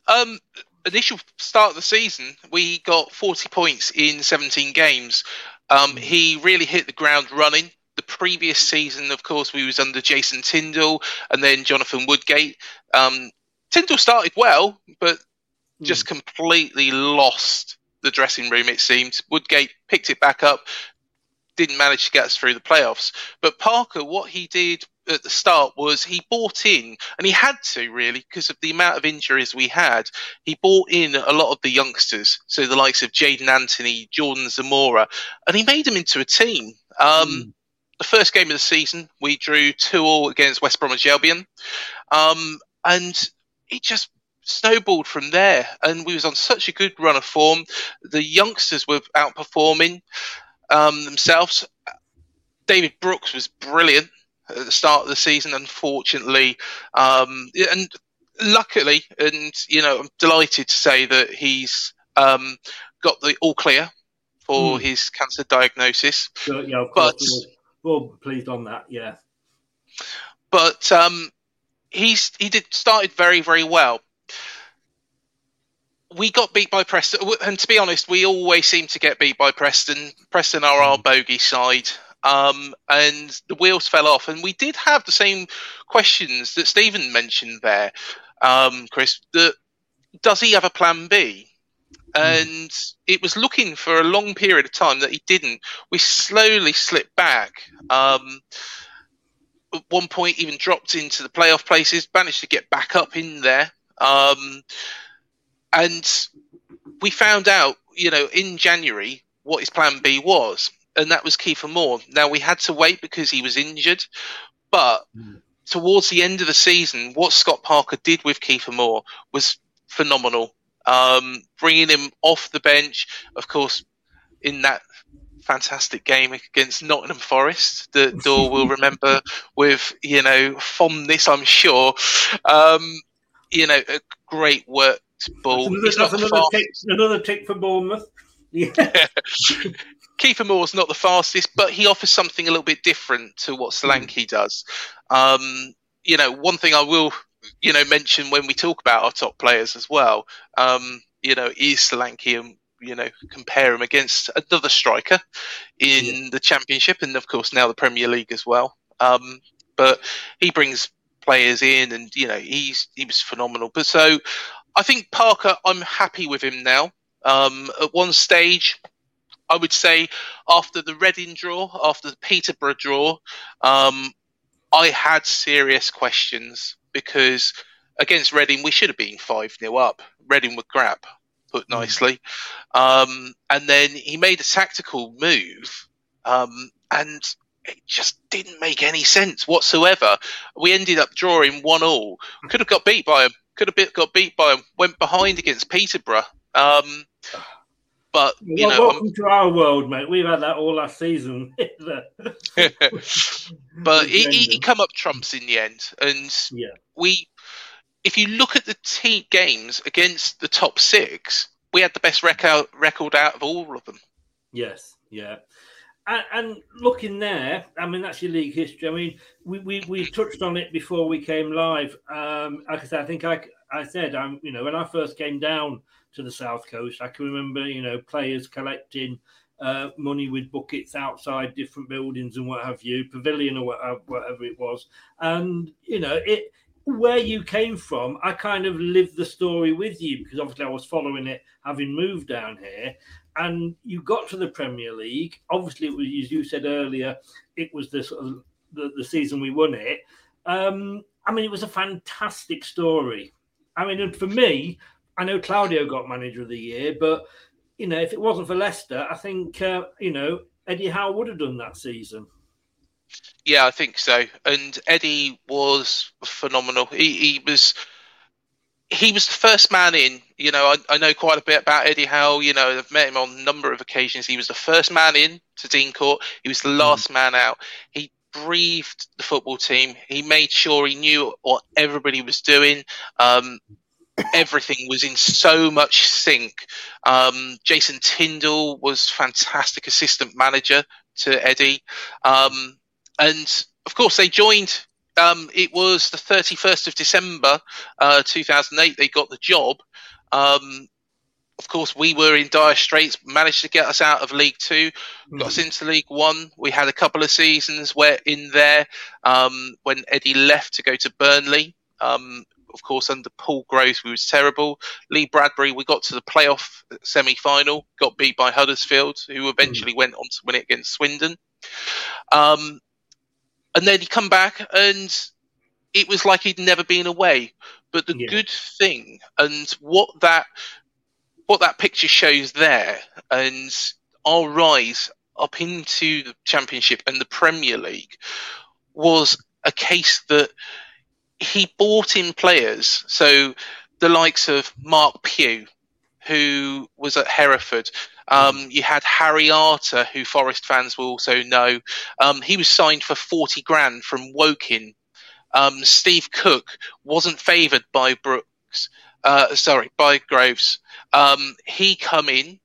Um, initial start of the season, we got 40 points in 17 games. Um, he really hit the ground running. The previous season, of course, we was under Jason Tindall and then Jonathan Woodgate. Um, Tindall started well, but just completely lost the dressing room. It seemed Woodgate picked it back up, didn't manage to get us through the playoffs. But Parker, what he did at the start was he bought in, and he had to really because of the amount of injuries we had. He bought in a lot of the youngsters, so the likes of Jaidon Anthony, Jordan Zemura, and he made them into a team. Um, The first game of the season, we drew two all against West Bromwich Albion, um, and it just snowballed from there. And we was on such a good run of form. The youngsters were outperforming um, themselves. David Brooks was brilliant at the start of the season. Unfortunately, um, and luckily, and you know, I'm delighted to say that he's um, got the all clear for Hmm. his cancer diagnosis. So, yeah, of But- course. We're, we're pleased on that. Yeah. But um, he's he did started very very well. We got beat by Preston, and to be honest, we always seem to get beat by Preston. Preston are our bogey side, um, and the wheels fell off. And we did have the same questions that Stephen mentioned there, um, Chris. That does he have a plan B? And it was looking for a long period of time that he didn't. We slowly slipped back. Um, at one point even dropped into the playoff places, managed to get back up in there. Um, and we found out, you know, in January what his plan B was, and that was Kiefer Moore. Now we had to wait because he was injured, but towards the end of the season, what Scott Parker did with Kiefer Moore was phenomenal. Um, bringing him off the bench, of course, in that fantastic game against Nottingham Forest that (laughs) Daw will remember with you know fondness, I'm sure. Um, you know, a great worked ball. Another, that's another, tick, another tick for Bournemouth. Yeah. (laughs) (laughs) Kiefer Moore's not the fastest, but he offers something a little bit different to what Solanke does. Um, you know, one thing I will, you know, mention when we talk about our top players as well, um, you know, is Solanke and, you know, compare him against another striker in the Championship and, of course, now the Premier League as well. Um, but he brings players in and, you know, he's he was phenomenal. But so I think Parker, I'm happy with him now. Um, at one stage, I would say after the Reading draw, after the Peterborough draw, um, I had serious questions because against Reading we should have been five 0 up. Reading would grab, put nicely. Um, and then he made a tactical move um, and it just didn't make any sense whatsoever. We ended up drawing one all. Could have got beat by him. Could have got beat by him. Went behind against Peterborough. Um, but you well, know, welcome to our world, mate. We've had that all last season. (laughs) (laughs) but he, he, he come up trumps in the end, and yeah. we. If you look at the team games against the top six, we had the best record record out of all of them. Yes, yeah. And, and looking there, I mean, that's your league history. I mean, we, we, we touched on it before we came live. Um, like I said, I think I, I said, I'm, you know, when I first came down to the south coast, I can remember, you know, players collecting uh, money with buckets outside different buildings and what have you, pavilion or whatever, whatever it was. And you know, it where you came from, I kind of lived the story with you because obviously I was following it, having moved down here. And you got to the Premier League. Obviously, it was as you said earlier, it was the sort of the, the season we won it. Um, I mean, it was a fantastic story. I mean, and for me, I know Claudio got Manager of the Year, but you know, if it wasn't for Leicester, I think uh, you know Eddie Howe would have done that season. Yeah, I think so. And Eddie was phenomenal. He, he was he was the first man in. You know, I, I, know quite a bit about Eddie Howe. You know, I've met him on a number of occasions. He was the first man in to Dean Court. He was the mm. last mm. man out. He briefed the football team. He made sure he knew what everybody was doing. Um, everything was in so much sync. Um, Jason Tindall was fantastic assistant manager to Eddie, um, and of course they joined. Um, it was the 31st of December, uh, 2008. They got the job. Um, of course, we were in dire straits. Managed to get us out of League Two, got mm. us into League One. We had a couple of seasons where in there um, when Eddie left to go to Burnley. Um, of course, under Paul Groves, we was terrible. Lee Bradbury, we got to the playoff semi final, got beat by Huddersfield, who eventually mm. went on to win it against Swindon. Um, and then he come back, and it was like he'd never been away. But the yeah. good thing, and what that what that picture shows there, and our rise up into the Championship and the Premier League, was a case that he bought in players. So the likes of Mark Pugh, who was at Hereford. Um, you had Harry Arter, who Forest fans will also know. Um, he was signed for 40 grand from Woking. Um, Steve Cook wasn't favoured by Brooks, uh, sorry, by Groves. Um, he come in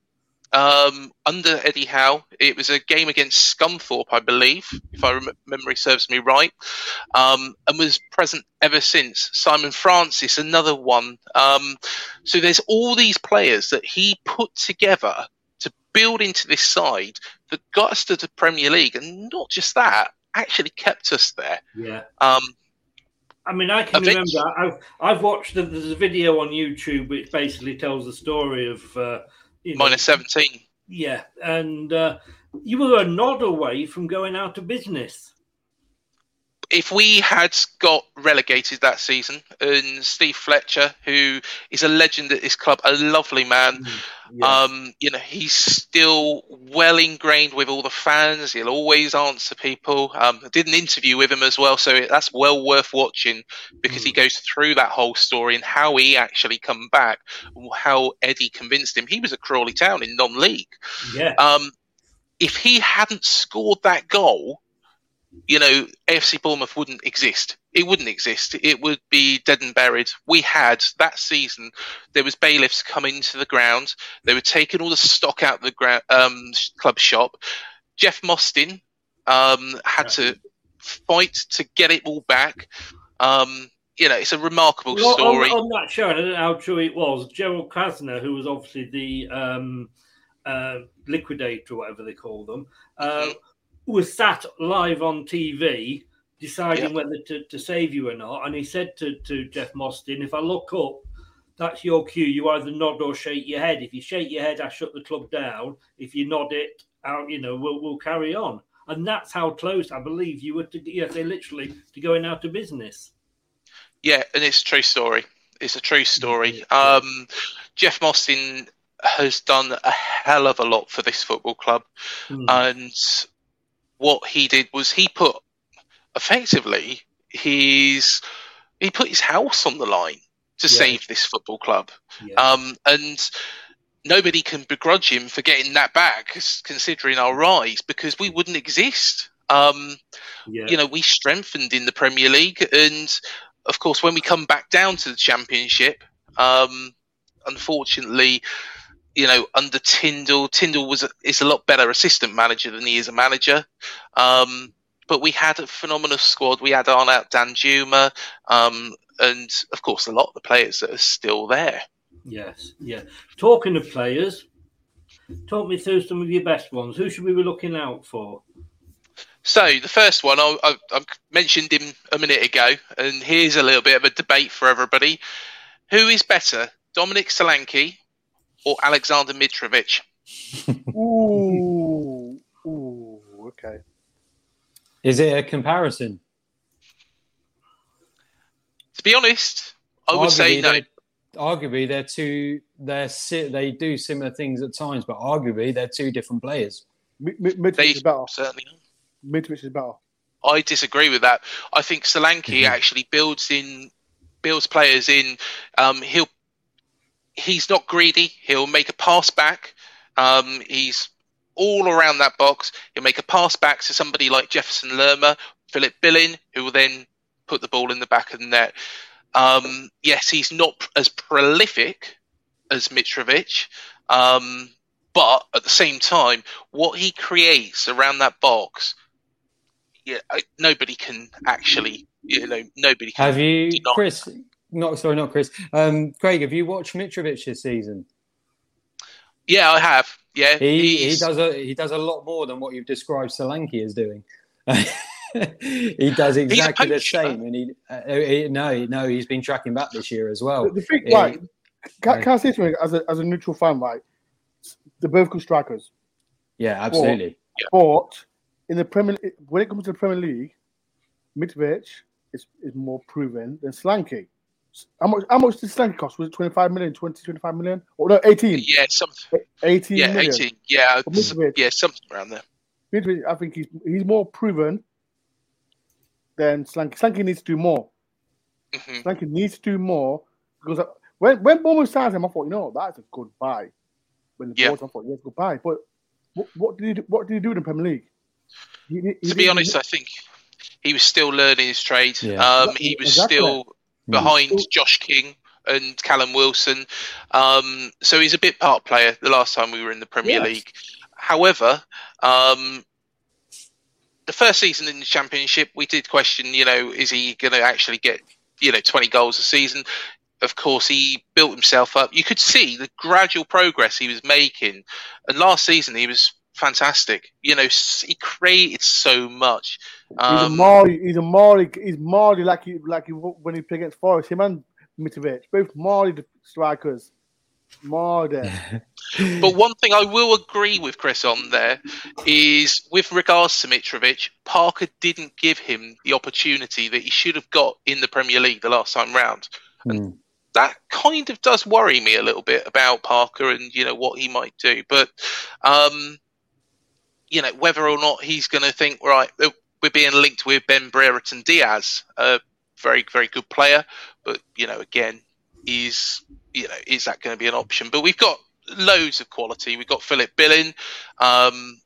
um, under Eddie Howe. It was a game against Scunthorpe, I believe, if I rem- memory serves me right, um, and was present ever since. Simon Francis, another one. Um, so there's all these players that he put together to build into this side that got us to the Premier League, and not just that, actually kept us there. Yeah. Um, I mean, I can remember. I've I've watched. The, there's a video on YouTube which basically tells the story of. Uh, you know, minus 17. Yeah, and uh, you were a nod away from going out of business. If we had got relegated that season, and Steve Fletcher, who is a legend at this club, a lovely man, mm, yeah. um, you know, he's still well ingrained with all the fans. He'll always answer people. Um, I did an interview with him as well, so that's well worth watching because mm. he goes through that whole story and how he actually come back, how Eddie convinced him. He was at Crawley Town in non-league. Yeah. Um, if he hadn't scored that goal, you know, AFC Bournemouth wouldn't exist. It wouldn't exist. It would be dead and buried. We had that season. There was bailiffs coming to the ground. They were taking all the stock out of the gra- um, club shop. Jeff Mostyn um, had yeah. to fight to get it all back. Um, you know, it's a remarkable well, story. On, on, that show, I don't know how true it was. Gerald Krasner, who was obviously the um, uh, liquidator, whatever they call them. Uh, mm-hmm was sat live on TV deciding yep. whether to, to save you or not. And he said to, to Jeff Mostyn, if I look up, that's your cue. You either nod or shake your head. If you shake your head, I shut the club down. If you nod it, out, you know, we'll, we'll carry on. And that's how close I believe you were to, yeah, say literally to going out of business. Yeah, and it's a true story. It's a true story. Um, Jeff Mostyn has done a hell of a lot for this football club, mm. and what he did was he put effectively his he put his house on the line to Yeah. save this football club. Yeah. Um, and nobody can begrudge him for getting that back, considering our rise, because we wouldn't exist. Um, Yeah. You know, we strengthened in the Premier League, and of course, when we come back down to the Championship, um, unfortunately, you know, under Tindall, Tindall was a, is a lot better assistant manager than he is a manager. Um, but we had a phenomenal squad. We had Arnaut Danjuma, um, and of course, a lot of the players that are still there. Yes, yeah. Talking of players, talk me through some of your best ones. Who should we be looking out for? So the first one, I, I, I mentioned him a minute ago, and here's a little bit of a debate for everybody: Who is better, Dominic Solanke or Alexander Mitrovic? (laughs) Ooh, ooh, okay. Is it a comparison? To be honest, I would say Arguably, no. they're- Arguably, they're two. They're si- they do similar things at times, but arguably they're two different players. Mi- Mi- Mitrovic They is better. certainly. Mitrovic is better. I disagree with that. I think Solanke Mm-hmm. actually builds in, builds players in. Um, he'll, he's not greedy. He'll make a pass back. Um, he's all around that box. He'll make a pass back to somebody like Jefferson Lerma, Philip Billing, who will then put the ball in the back of the net. Um, yes, he's not as prolific as Mitrovic, um, but at the same time, what he creates around that box yeah, I, nobody can actually, you know, nobody can. Have you, Chris? Not sorry, not Chris. Um, Craig, have you watched Mitrovic this season? Yeah, I have. Yeah, He he does a he does a lot more than what you've described Solanke as doing. (laughs) he does exactly the same, and he, uh, he no no he's been tracking back this year as well. The thing, He- right? Can, can I say something as a, as a neutral fan, right? They're both good strikers. Yeah, absolutely. But in the Premier, when it comes to the Premier League, Mitrovic is, is more proven than Slanky. How much? How much did Slanky cost? Was it 25 million, 20, 25 million? Or no, 18? yeah, some, 18 yeah, million. eighteen, yeah, But Mitrovic- yeah, something around there. Mitrovic, I think he's he's more proven than Slanky. Slanky needs to do more. Mm-hmm. Slanky needs to do more because uh, when when Bournemouth signed him, I thought, you know, that's a good buy. When the Yeah. bought him, I thought, yes, good buy. But what, what did he do, what did he do in the Premier League? He- he- he To be didn't- honest, I think he was still learning his trade. Yeah. Um, he was Exactly. still behind Josh King and Callum Wilson. Um, so he's a bit part player the last time we were in the Premier Yes. League. However, um, the first season in the Championship, we did question, you know, is he going to actually get, you know, 20 goals a season? Of course, he built himself up. You could see the gradual progress he was making. And last season, he was fantastic. You know, he created so much. He's a Um, He's a Mari. He's Mari like he like he, when he played against Forest. Him and Mitrovic, both Mari strikers. Mari. (laughs) But one thing I will agree with Chris on there is with regards to Mitrovic, Parker didn't give him the opportunity that he should have got in the Premier League the last time round. Mm. That kind of does worry me a little bit about Parker and you know what he might do. But um, you know whether or not he's going to think right, uh, we're being linked with Ben Brereton Diaz, a very very good player, but you know again is you know is that going to be an option? But we've got loads of quality. We've got Philip Billing, um,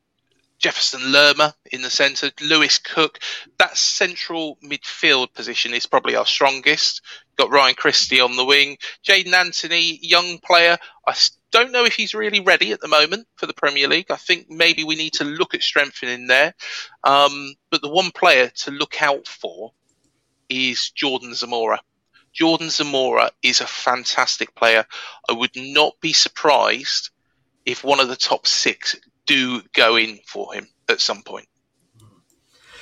Jefferson Lerma in the centre, Lewis Cook. That central midfield position is probably our strongest. Got Ryan Christie on the wing, Jaidon Anthony, young player. I don't know if he's really ready at the moment for the Premier League. I think maybe we need to look at strengthening there. Um, but the one player to look out for is Jordan Zemura. Jordan Zemura is a fantastic player. I would not be surprised if one of the top six do go in for him at some point.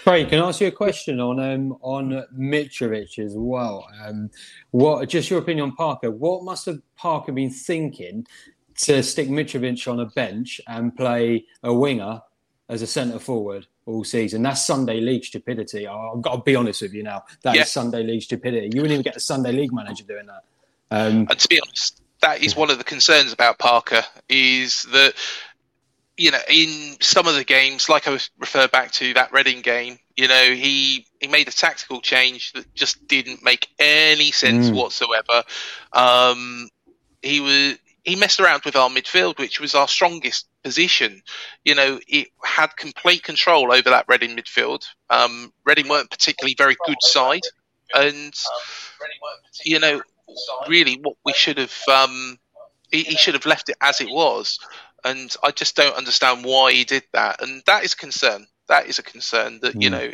Craig, can I ask you a question on um, on Mitrovic as well? Um, what just your opinion on Parker? What must have Parker been thinking to stick Mitrovic on a bench and play a winger as a centre forward all season? That's Sunday League stupidity. I've got to be honest with you now. That is Yeah. Sunday League stupidity. You wouldn't even get a Sunday League manager doing that. Um, And to be honest, that is one of the concerns about Parker is that you know, in some of the games, like I was refer back to that Reading game, you know, he he made a tactical change that just didn't make any sense Mm. whatsoever. Um, he was he messed around with our midfield, which was our strongest position. You know, it had complete control over that Reading midfield. Um, Reading weren't particularly very good side, and you know, really, what we should have um, he, he should have left it as it was. And I just don't understand why he did that. And that is a concern. That is a concern that, you Mm. know,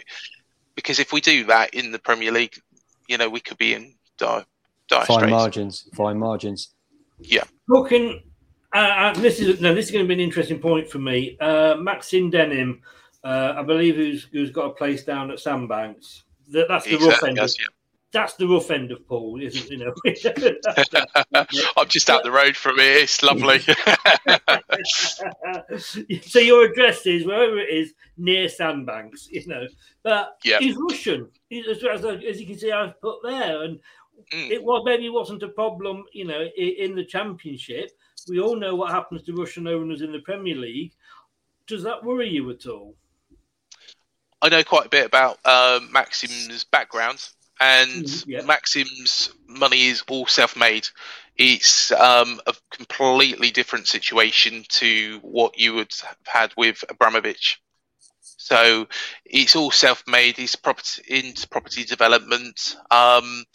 because if we do that in the Premier League, you know, we could be in dire, dire Fine straits. margins. Fine margins. Yeah. Talking, uh, uh, this is no, this is going to be an interesting point for me. Uh, Maxim Demin, uh, I believe, who's who's got a place down at Sandbanks. That, that's the rough end. yes, of, That's the rough end of Poole, isn't it you know? (laughs) I'm just out the road from here. It's lovely. (laughs) so your address is wherever it is near Sandbanks, you know. But Yep. he's Russian, as, as, as you can see, I've put there, and Mm. it was maybe wasn't a problem, you know, in, the championship. We all know what happens to Russian owners in the Premier League. Does that worry you at all? I know quite a bit about um, Maxim's background, and Mhm, yeah. Maxim's money is all self-made. It's um, a completely different situation to what you would have had with Abramovich. So it's all self-made. He's property into property development. Um,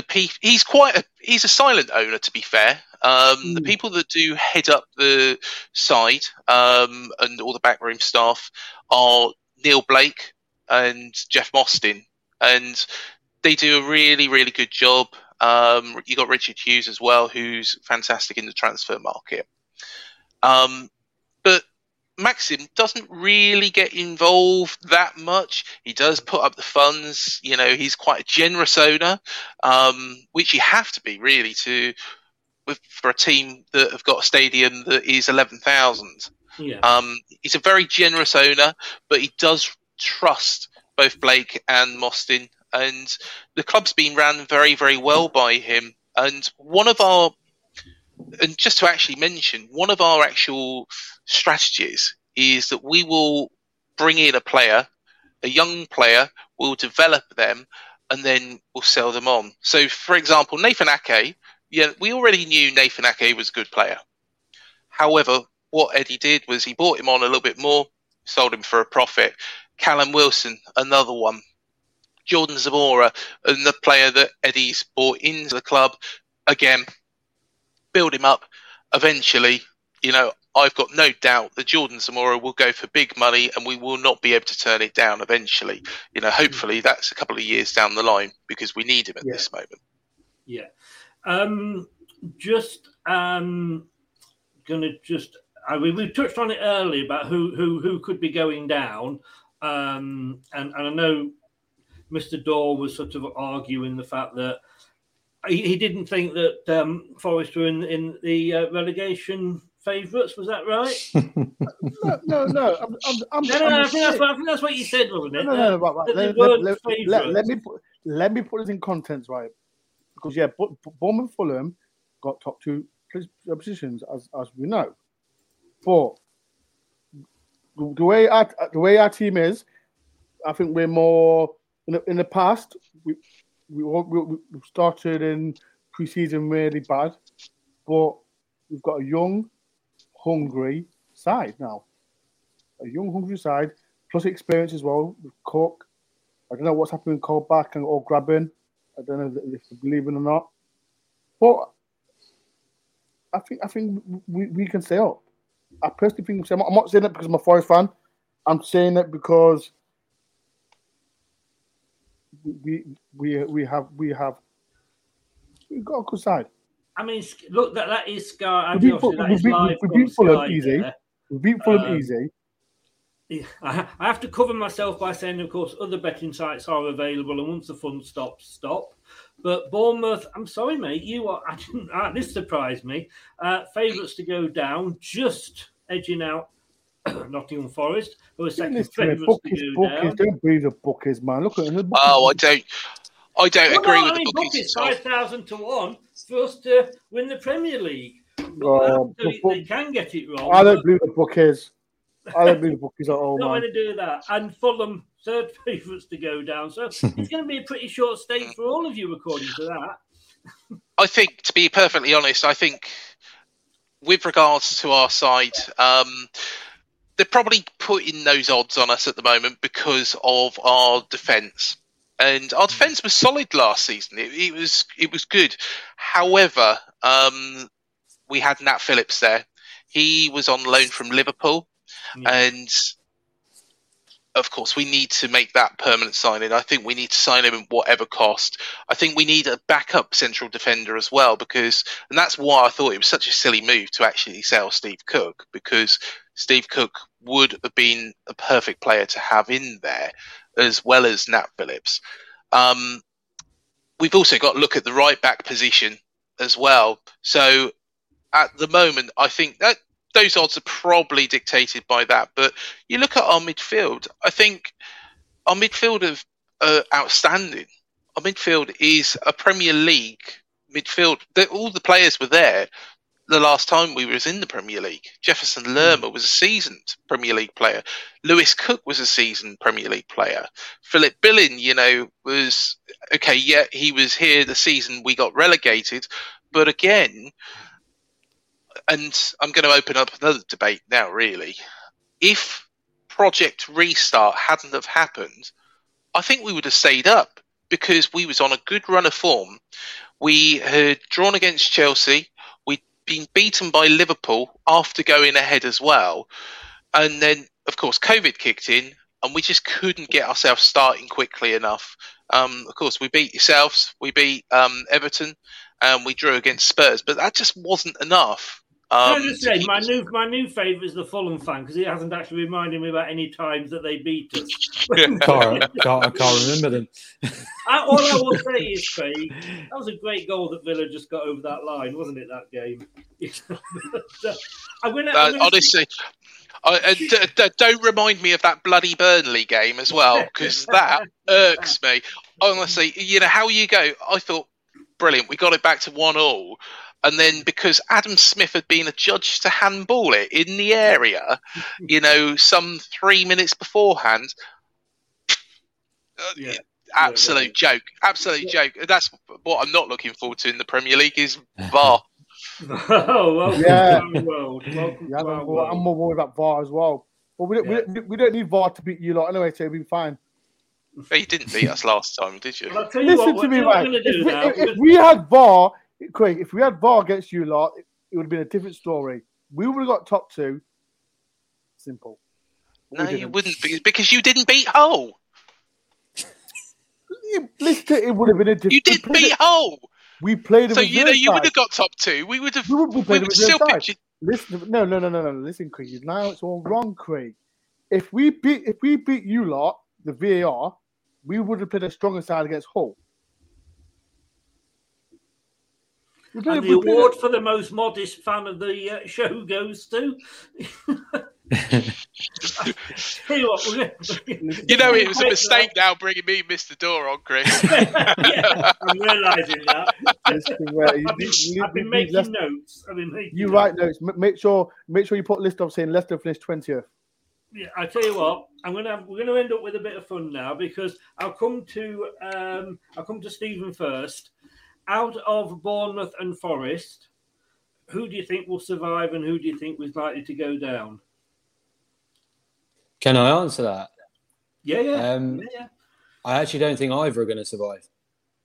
the pe- he's quite a he's a silent owner to be fair. Um, The people that do head up the side um, and all the backroom staff are Neil Blake and Jeff Mostyn, and they do a really really good job. Um, you got Richard Hughes as well, who's fantastic in the transfer market. Um, but Maxim doesn't really get involved that much. He does put up the funds. You know, he's quite a generous owner, um, which you have to be really to with, for a team that have got a stadium that is eleven thousand. Yeah. Um, he's a very generous owner, but he does trust both Blake and Mostyn, and the club's been ran very, very well by him. And one of our, and just to actually mention, one of our actual strategies is that we will bring in a player, a young player, we'll develop them, and then we'll sell them on. So, for example, Nathan Ake, yeah, we already knew Nathan Ake was a good player. However, what Eddie did was he bought him on a little bit more, sold him for a profit. Callum Wilson, another one. Jordan Zemura, and the player that Eddie's bought into the club, again, build him up. Eventually, you know, I've got no doubt that Jordan Zemura will go for big money and we will not be able to turn it down eventually. You know, hopefully that's a couple of years down the line because we need him at Yeah. this moment. Yeah. Um, just um, gonna just I mean, we touched on it earlier about who who who could be going down, um, and and I know Mr. Daw was sort of arguing the fact that he, he didn't think that um, Forest were in in the uh, relegation favourites. Was that right? (laughs) No, no, no. I'm, I'm, I'm, no, no, I think that's what I think that's what you said, wasn't it? No, no, no, right, right. Let, let, let, let, me put let me put this in context, right? Because yeah, Bournemouth, Fulham got top two positions as as we know, but the the way our the way our team is, I think we're more in the, in the past. We we we, we started in pre-season really bad, but we've got a young, hungry side now. A young, hungry side plus experience as well with Cook. I don't know what's happening with Colback and or Grabban. I don't know if they believe it or not. But I think I think we, we can stay up. I personally think. I'm not saying that because I'm a Forest fan. I'm saying that because we we we have we have we've got a good side. I mean, look, that that is Sky. We beat, we beat, we beat Fulham easy. We beat Fulham Um, easy. I I have to cover myself by saying, of course, other betting sites are available, and once the fun stops, stop. But Bournemouth, I'm sorry, mate, you are. (laughs) I didn't. Uh, this surprised me. Uh, Favourites to go down, just edging out (coughs) Nottingham Forest, who are second Listen to me, favourites Bookies, go down. bookies, don't breathe the bookies, man. Look at it. Oh, I don't, I don't Well, agree no, with I mean, the bookies. Bookies five thousand to one for us to win the Premier League. Oh, So they can get it wrong. I don't but believe the bookies. I don't believe the bookies at all, (laughs) Not man. going to do that. And Fulham, third (laughs) favourites to go down. So it's going to be a pretty short stake for all of you, according to that. I think, to be perfectly honest, I think with regards to our side, um, they're probably putting those odds on us at the moment because of our defence. And our defence was solid last season. It, it was it was good. However, um, we had Nat Phillips there. He was on loan from Liverpool, and of course, we need to make that permanent signing. I think we need to sign him at whatever cost. I think we need a backup central defender as well because, and that's why I thought it was such a silly move to actually sell Steve Cook because Steve Cook would have been a perfect player to have in there as well as Nat Phillips. Um, we've also got to look at the right back position as well. So at the moment, I think that those odds are probably dictated by that. But you look at our midfield, I think our midfield of uh, outstanding. Our midfield is a Premier League midfield. All the players were there the last time we was in the Premier League. Jefferson Lerma was a seasoned Premier League player. Lewis Cook was a seasoned Premier League player. Philip Billing, you know, was okay. Yeah, he was here the season we got relegated, but again, and I'm going to open up another debate now. Really, if Project Restart hadn't have happened, I think we would have stayed up because we was on a good run of form. We had drawn against Chelsea. Been beaten by Liverpool after going ahead as well, and then of course COVID kicked in, and we just couldn't get ourselves starting quickly enough. Um, of course, we beat yourselves, we beat um, Everton, and we drew against Spurs, but that just wasn't enough. Um, Can I just say, my new my new favourite is the Fulham fan because he hasn't actually reminded me about any times that they beat us. (laughs) Can't, can't, I can't remember them. I, all I will say (laughs) is, Craig, that was a great goal that Villa just got over that line, wasn't it? That game. I'm gonna, Uh, I'm gonna honestly, I, uh, d- d- don't remind me of that bloody Burnley game as well, because (laughs) that irks me. Honestly, you know how you go. I thought, brilliant, we got it back to one all, and then because Adam Smith had been adjudged to handball it in the area, you know, some three minutes beforehand. uh, Absolute joke, absolute joke. That's what I'm not looking forward to in the Premier League is VAR. (laughs) (laughs) oh, welcome Yeah. to our world. Welcome Yeah, to our I'm, world. I'm more worried about VAR as well. But we don't, we, don't, we don't need VAR to beat you lot anyway, so we'll be fine. Well, you didn't beat us last time, did you? Well, I'll tell you Listen what, to me, what right? we're going to do If if, if we had VAR, Craig, if we had VAR against you lot, it, it would have been a different story. We would have got top two. Simple. No, you wouldn't be because you didn't beat Hull. Listen, it, would have been a different. You did beat Hull. We played. a So you know you would have got top two. We would have. We would, we We would still you. Listen, no, no, no, no, no. Listen, Craig. Now it's all wrong, Craig. If we beat, if we beat you lot, the VAR, we would have played a stronger side against Hull. We played- And the award for the most modest fan of the uh, show goes to. (laughs) You what, You know it was a (laughs) mistake now bringing me Mr. Door on, Chris. (laughs) yeah, I'm realising that. Listen, you- I've been, you- I've been you- making Leicester- notes. I've been making You notes. write notes. M- Make sure, make sure you put list of saying Leicester finished twentieth. Yeah, I tell you what, I'm gonna have, we're gonna end up with a bit of fun now because I'll come to um, I'll come to Stephen first. Out of Bournemouth and Forest, who do you think will survive and who do you think was likely to go down? Can I answer that? Yeah, yeah, Um, yeah, yeah. I actually don't think either are going to survive.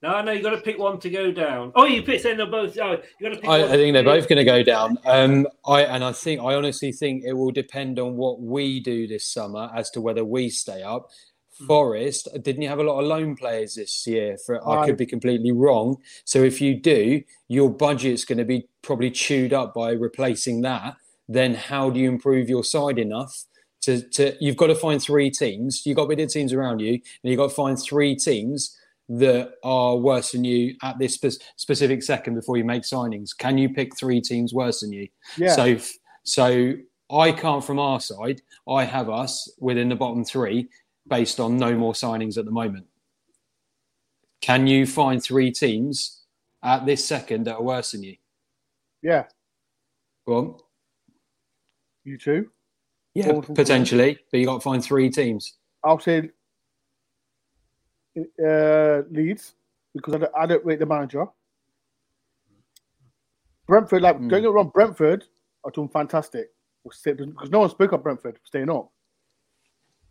No, no, you've got to pick one to go down. Oh, you picked saying they're both. Oh, you got to pick. I, one I think they're both going to go down. Um, I and I think I honestly think it will depend on what we do this summer as to whether we stay up. Hmm. Forest didn't you have a lot of loan players this year? For I could be completely wrong. So if you do, your budget's going to be probably chewed up by replacing that. Then how do you improve your side enough to, to you've got to find three teams. You've got bigger teams around you, and you've got to find three teams that are worse than you at this spe- specific second before you make signings. Can you pick three teams worse than you? Yeah. So, so I can't from our side. I have us within the bottom three based on no more signings at the moment. Can you find three teams at this second that are worse than you? Yeah. Go on. You two. Yeah, potentially, but you got to find three teams. I'll say uh, Leeds because I don't, I don't rate the manager. Brentford, like don't get wrong, Brentford are doing fantastic because no one spoke of Brentford staying up,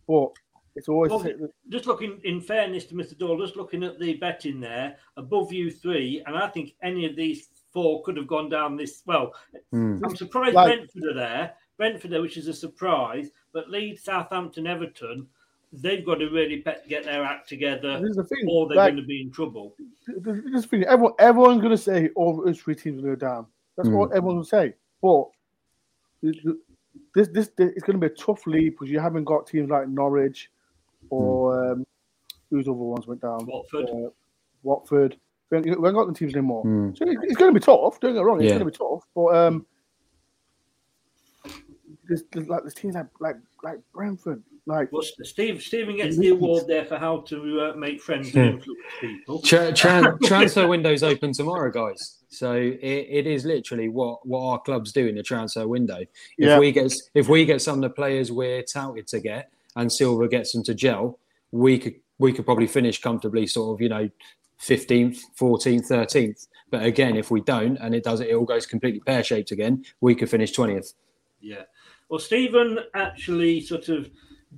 but it's always Well, just looking in fairness to Mr. Dole, just looking at the betting there, above you three, and I think any of these four could have gone down this. Well, Hmm. I'm surprised Like- Brentford are there. Brentford, there, which is a surprise, but Leeds, Southampton, Everton, they've got to really bet, get their act together, the thing, or they're like- going to be in trouble. this the thing. Everyone, everyone's going to say all those three teams will go down. That's Mm. what everyone will say. But this, this, this, it's going to be a tough league because you haven't got teams like Norwich or um, whose other ones went down. Watford. Uh, Watford. We haven't, we haven't got the teams anymore. Mm. So it- it's going to be tough. Don't get me wrong. It's Yeah. going to be tough. But um, there's, there's like there's teams like like like Brentford. Like Well, Steve, Stephen gets the award there for how to uh, make friends Hmm. and influence people. Tra- tran- (laughs) transfer window's open tomorrow, guys. So it, it is literally what, what our clubs do in the transfer window. If Yeah. we get if we get some of the players we're touted to get, and Silva gets them to gel, we could we could probably finish comfortably, sort of you know, fifteenth, fourteenth, thirteenth. But again, if we don't, and it does it all goes completely pear shaped again, we could finish twentieth. Yeah. Well, Stephen actually sort of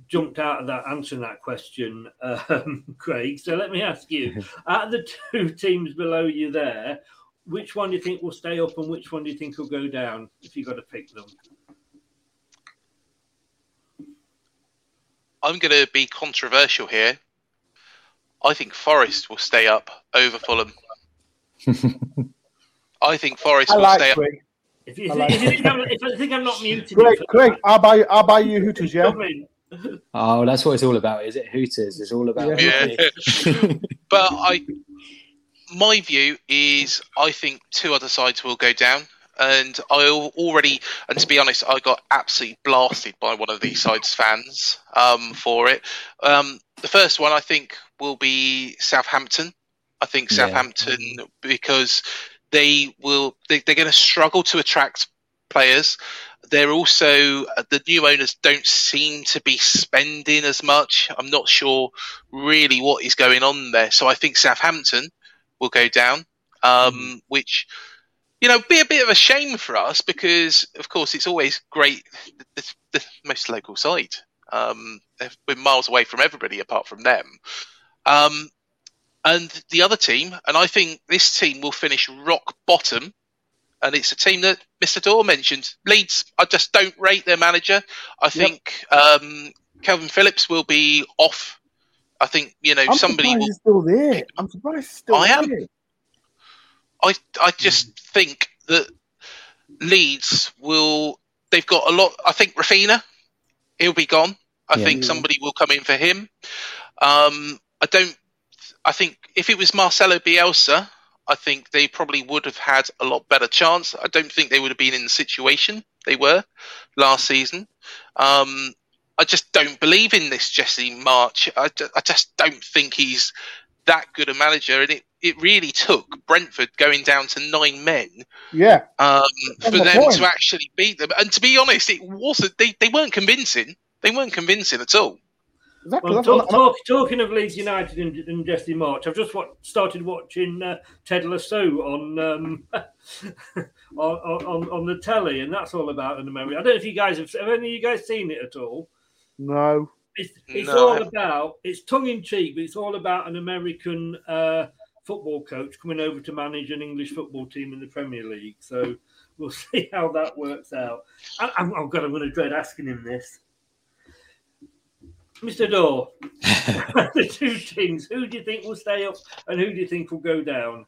jumped out of that answering that question, um, (laughs) Craig. So let me ask you: (laughs) out of the two teams below you there, which one do you think will stay up, and which one do you think will go down? If you've got to pick them, I'm going to be controversial here. I think Forest will stay up over Fulham. (laughs) I think Forest I will like stay up. Craig. if you, I if, like you think I'm, if I think I'm not muted, Craig, you- Craig, I'll buy I'll buy you Hooters. Yeah. Oh, that's what it's all about, is it? Hooters. It's all about. Yeah. but I, my view is, I think two other sides will go down, and I already, and to be honest, I got absolutely blasted by one of these sides' fans um, for it. Um, the first one I think will be Southampton. I think Yeah. Southampton because they will they, they're going to struggle to attract players. They're also uh, the new owners don't seem to be spending as much. I'm not sure really what is going on there. So I think Southampton will go down, um, which you know be a bit of a shame for us because of course it's always great the, the most local side. Um, we're miles away from everybody apart from them. Um, and the other team, and I think this team will finish rock bottom. And it's a team that Mr. Dorr mentioned. Leeds, I just don't rate their manager. I think um, Kalvin Phillips will be off. I think you know I'm somebody surprised will. he's still there. I'm surprised still I am. there. I I just think that Leeds will. They've got a lot. I think Raphinha, he'll be gone. I Yeah. think somebody will come in for him. Um, I don't. I think if it was Marcelo Bielsa, I think they probably would have had a lot better chance. I don't think they would have been in the situation they were last season. Um, I just don't believe in this Jesse Marsch. I, I just don't think he's that good a manager, and it, it really took Brentford going down to nine men Yeah. um, for my them point. to actually beat them. And to be honest, it wasn't. They, they weren't convincing. They weren't convincing at all. Exactly. Well, talk, talk, talking of Leeds United and, and Jesse Marsch, I've just wa- started watching uh, Ted Lasso on, um, (laughs) on on on the telly, and that's all about an American. I don't know if you guys have, have any of you guys seen it at all. no. It's, it's No. all about it's tongue in cheek, but it's all about an American uh, football coach coming over to manage an English football team in the Premier League. So we'll (laughs) see how that works out. I, I'm, oh God, I'm going to dread asking him this. Mr. Daw, (laughs) (laughs) the two teams, who do you think will stay up and who do you think will go down?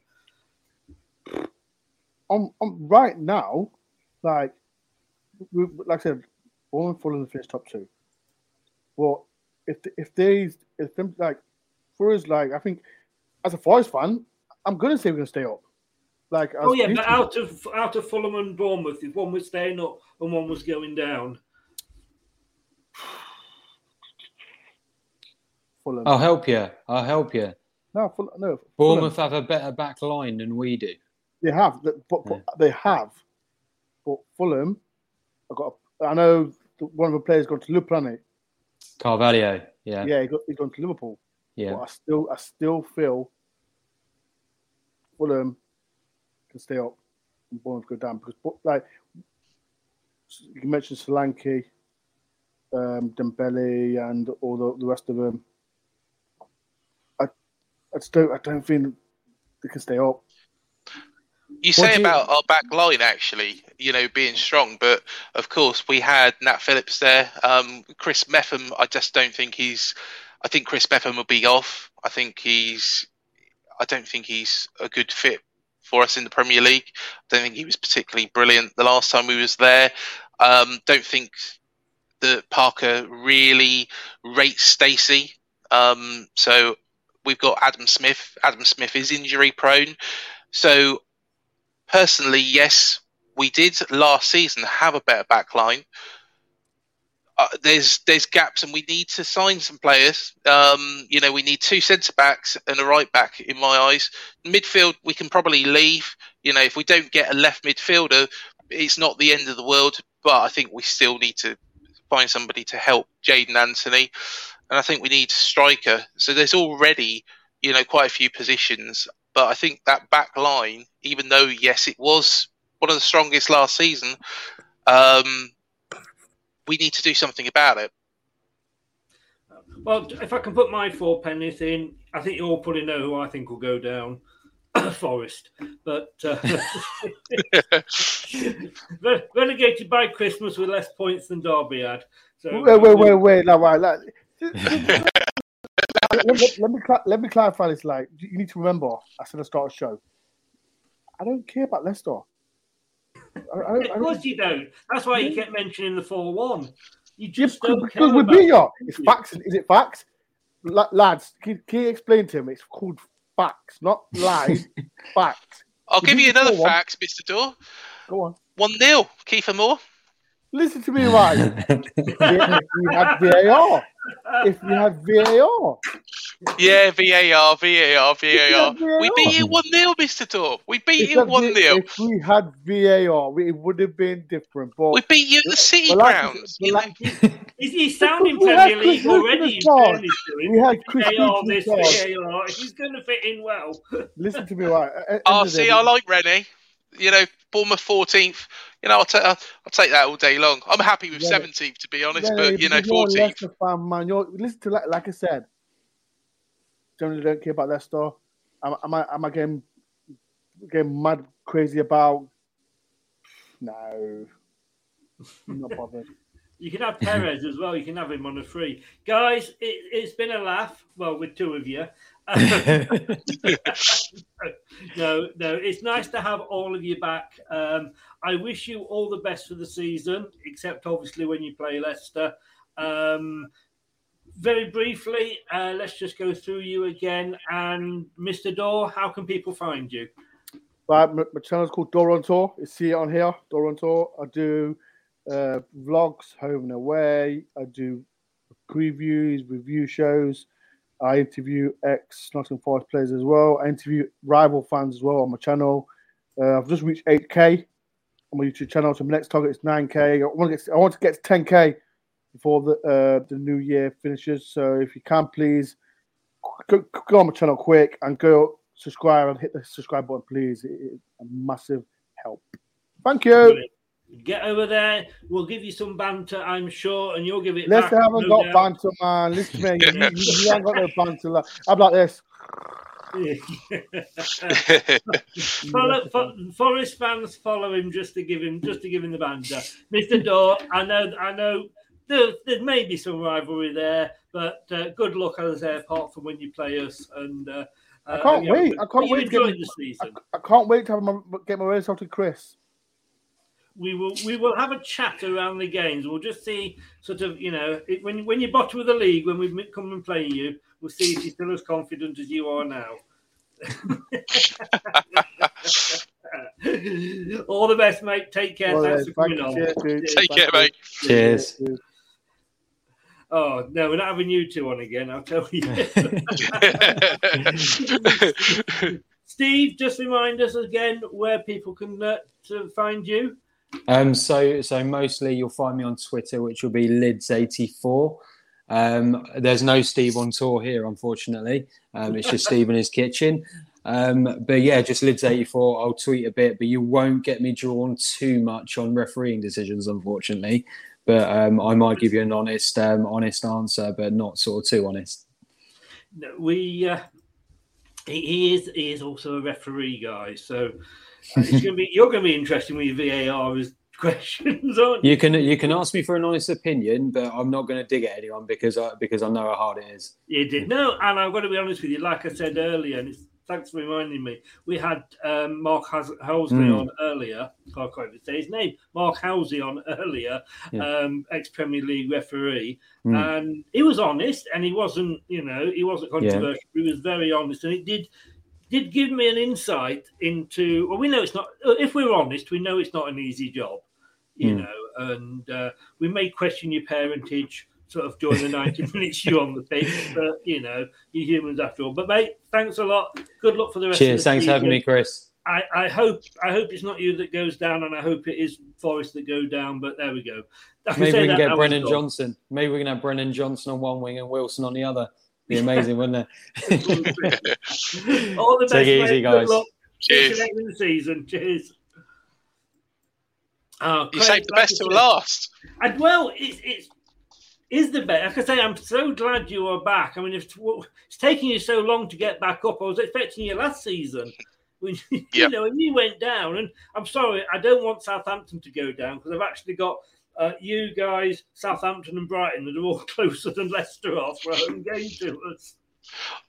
on, on right now, like we, like I said, Bournemouth Fulham finish top two. Well, if if they if them like for us like I think as a Forest fan, I'm gonna say we're gonna stay up. Like Oh yeah, but out of out of Fulham and Bournemouth, if one was staying up and one was going down, Fulham. I'll help you. I'll help you. No, Fulham, no. Fulham. Bournemouth have a better back line than we do. They have, but, but they have. But Fulham, I got. I know one of the players gone to Le Carvalho, yeah, Yeah, he got, he's gone to Liverpool. Yeah. But I still, I still feel Fulham can stay up and Bournemouth go down because, but, like you mentioned, Solanke, um, Dembele, and all the, the rest of them. I, I just don't, I don't think they can stay up. You say you- about our back line actually, you know, being strong, but of course we had Nat Phillips there. Um, Chris Mepham, I just don't think he's. I think Chris Mepham will be off. I think he's. I don't think he's a good fit for us in the Premier League. I don't think he was particularly brilliant the last time we was there. Um, don't think that Parker really rates Stacey. Um, so we've got Adam Smith. Adam Smith is injury prone. So personally, yes, we did last season have a better back line. Uh, there's there's gaps and we need to sign some players. Um, you know, we need two centre backs and a right back in my eyes. Midfield we can probably leave. You know, if we don't get a left midfielder, it's not the end of the world. But I think we still need to find somebody to help Jaidon Anthony, and I think we need a striker. So there's already you know quite a few positions, but I think that back line, even though yes, it was one of the strongest last season, um, we need to do something about it. Well, if I can put my four pennies in, I think you all probably know who I think will go down. (coughs) Forest, but uh, (laughs) (laughs) relegated by Christmas with less points than Derby had. So Wait, wait, wait, wait. Now, right, like, (laughs) let, me, let me let me clarify this. Like, you need to remember, I said I start a show. I don't care about Leicester. I, I, Of course don't, you don't. That's why you kept mentioning the four-one. You just because, don't care because we about beat you. It's facts. Is it facts? La- lads, can, can you explain to him? It's called facts, not (laughs) lies. facts. I'll We give beat you another 4-1. fact, Mister Dorr. Go on. One 0 Kieffer Moore. Listen to me, (laughs) right? if we had VAR, if we had VAR, Yeah, VAR, VAR, VAR. VAR. We beat you one 0 Mister Dorr. We beat if, you one V- 0 if we had VAR, it would have been different. But We beat you at the City But grounds. but You like- know, He's, he's sounding We had Premier League Chris already. Wilson In as well. fairness to him. We had Chris VAR this, VAR. He's going to fit in well. listen to me, right? At Oh, see, day, I like Rennie. You know, Bournemouth 14th. You know, I'll, ta- I'll, I'll take that all day long. I'm happy with Yeah, 17th, to be honest, Yeah, but, you know, because you're 14th. Leicester fan, man. You're listen to like, like I said. Generally, don't care about Leicester. Am, am I am I getting getting mad crazy about? No, I'm not bothered. (laughs) You can have Perez as well. You can have him on a free. Guys, it, it's been a laugh. Well, with two of you. (laughs) no, no, it's nice to have all of you back. Um, I wish you all the best for the season, except obviously when you play Leicester. Um, very briefly, uh, let's just go through you again. And Mr. Dorr, how can people find you? Right, my, my channel's called Doron Tour. You see it on here, Doron Tour. I do uh, vlogs, home and away. I do previews, review shows. I interview ex Nottingham Forest players as well. I interview rival fans as well on my channel. Uh, I've just reached 8k on my YouTube channel, so my next target is 9k. I want to get, I want to get to 10k before the uh, the new year finishes. So if you can, please go, go on my channel quick and go subscribe and hit the subscribe button, please. It- It's a massive help. Thank you. Get over there. We'll give you some banter, I'm sure, and you'll give it Leicester back. haven't no got doubt. banter, man. Listen to me. You, you, you ain't got no banter. Like, I'm like this. (laughs) follow, fo- Forest fans follow him just to give him just to give him the banter. Mr. Dorr, I know, I know. There, there may be some rivalry there, but uh, good luck as I apart from when you play us. And uh, I can't yeah, wait. but I can't wait to get my, the season. I, I can't wait to have my, get my result to Chris. We will we will have a chat around the games. We'll just see sort of you know it, when when you're bottom of the league when we come and play you, we'll see if you're still as confident as you are now. (laughs) All the best, mate. Take care. All Thanks right, for thank coming you. on. Cheers, dude. Take care, mate. Cheers. Oh no, we're not having you two on again. I'll tell you. (laughs) (laughs) Steve, just remind us again where people can uh, to find you. Um, so so mostly you'll find me on Twitter, which will be lids84. Um, there's no Steve on tour here, unfortunately. Um, it's just Steve in his kitchen. Um, but yeah, just lids84. I'll tweet a bit, but you won't get me drawn too much on refereeing decisions, unfortunately. But um, I might give you an honest, um, honest answer, but not sort of too honest. No, we uh, he, is he is also a referee guy, so it's gonna be you're gonna be interesting with your VAR as (laughs) questions, aren't you? You can you can ask me for an honest opinion, but I'm not going to dig at anyone because I because I know how hard it is. You did no, and I've got to be honest with you. Like I said earlier, and it's, thanks for reminding me. We had um, Mark Has- Halsey Mm. on earlier. I can't even say his name. Mark Halsey on (laughs) earlier, Yeah. um, ex Premier League referee, Mm. and he was honest, and he wasn't, you know, he wasn't Yeah. controversial. He was very honest, and it did did give me an insight into. Well, we know it's not. If we're honest, we know it's not an easy job, you Mm. know, and uh, we may question your parentage sort of during the (laughs) 90 minutes you're on the pitch, but you know, you're humans after all. But mate, thanks a lot. Good luck for the rest Cheers. of the Thanks for having me, Chris. I, I hope I hope it's not you that goes down, and I hope it is Forest that go down. But there we go. Maybe we can get Brennan. Johnson. Maybe we can have Brennan Johnson on one wing and Wilson on the other. Be amazing, wouldn't it? All the (laughs) best. Take it easy, guys. luck. Cheers. You in the season. Cheers. Oh, You saved the best I till last. And well, it's it's is the best. Like I say, I'm so glad you are back. I mean, if it's taking you so long to get back up, I was expecting you last season. When (laughs) you Yep. know, and you went down, and I'm sorry, I don't want Southampton to go down because I've actually got uh, you guys, Southampton and Brighton, that are all (laughs) closer than Leicester are for a home game to us.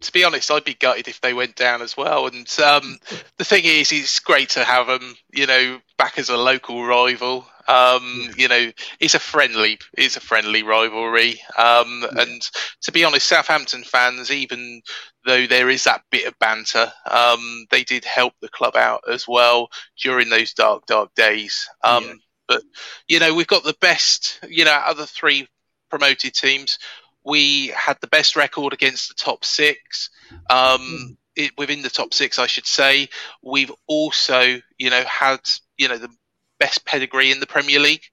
to be honest, I'd be gutted if they went down as well. And um, the thing is, it's great to have them, you know, back as a local rival. Um, You know, it's a friendly, it's a friendly rivalry. Um, And to be honest, Southampton fans, even though there is that bit of banter, um, they did help the club out as well during those dark, dark days. Um, But you know, we've got the best, you know, the three promoted teams we had the best record against the top six. Um, it, within the top six, I should say, we've also, you know, had you know the best pedigree in the Premier League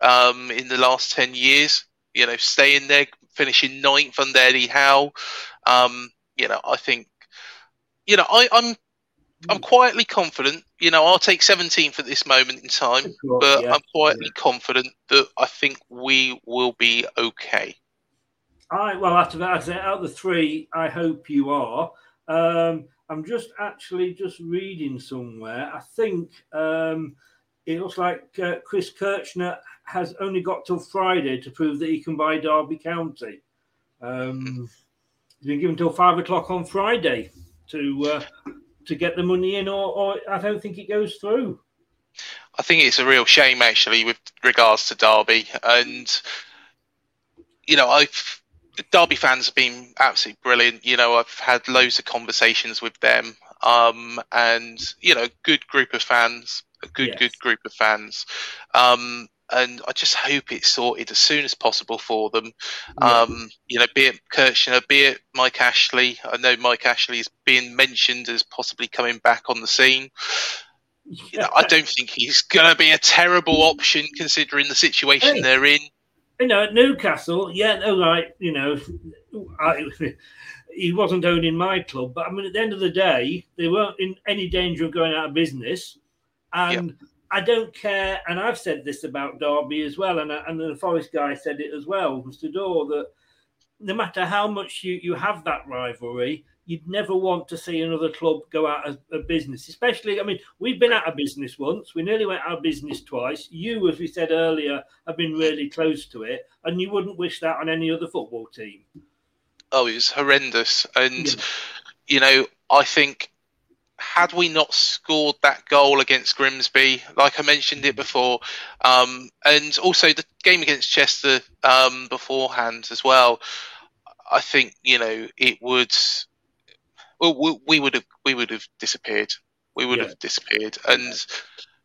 um, in the last ten years. You know, staying there, finishing ninth under Eddie Howe. Um, you know, I think, you know, I, I'm. I'm quietly confident. You know, I'll take 17th at this moment in time, course, but yeah, I'm quietly confident that I think we will be okay. I well, after that, out of the three, I hope you are. Um, I'm just actually just reading somewhere. I think um, it looks like uh, Chris Kirchner has only got till Friday to prove that he can buy Derby County. Um, he's been given till five o'clock on Friday to uh, to get the money in, or, or I don't think it goes through. I think it's a real shame actually with regards to Derby, and you know, I've Derby fans have been absolutely brilliant. You know, I've had loads of conversations with them, um, and you know, good group of fans, a good Yes. good group of fans. Um, and I just hope it's sorted as soon as possible for them. Um, you know, be it Kirchner, be it Mike Ashley. I know Mike Ashley is being mentioned as possibly coming back on the scene. You know, I don't think he's going to be a terrible option considering the situation Hey. they're in. you know, at Newcastle, yeah, all right, you know, I, (laughs) he wasn't owning my club, but I mean, at the end of the day, they weren't in any danger of going out of business. And I don't care, and I've said this about Derby as well, and, and the Forest guy said it as well, Mr. Dorr, that no matter how much you, you have that rivalry, you'd never want to see another club go out of, of business. Especially, I mean, we've been out of business once. We nearly went out of business twice. You, as we said earlier, have been really close to it, and you wouldn't wish that on any other football team. Oh, it was horrendous. And, you know, I think had we not scored that goal against Grimsby, like I mentioned it before, um, and also the game against Chester um, beforehand as well, I think you know it would. Well, we, we would have we would have disappeared. We would Yeah. have disappeared, and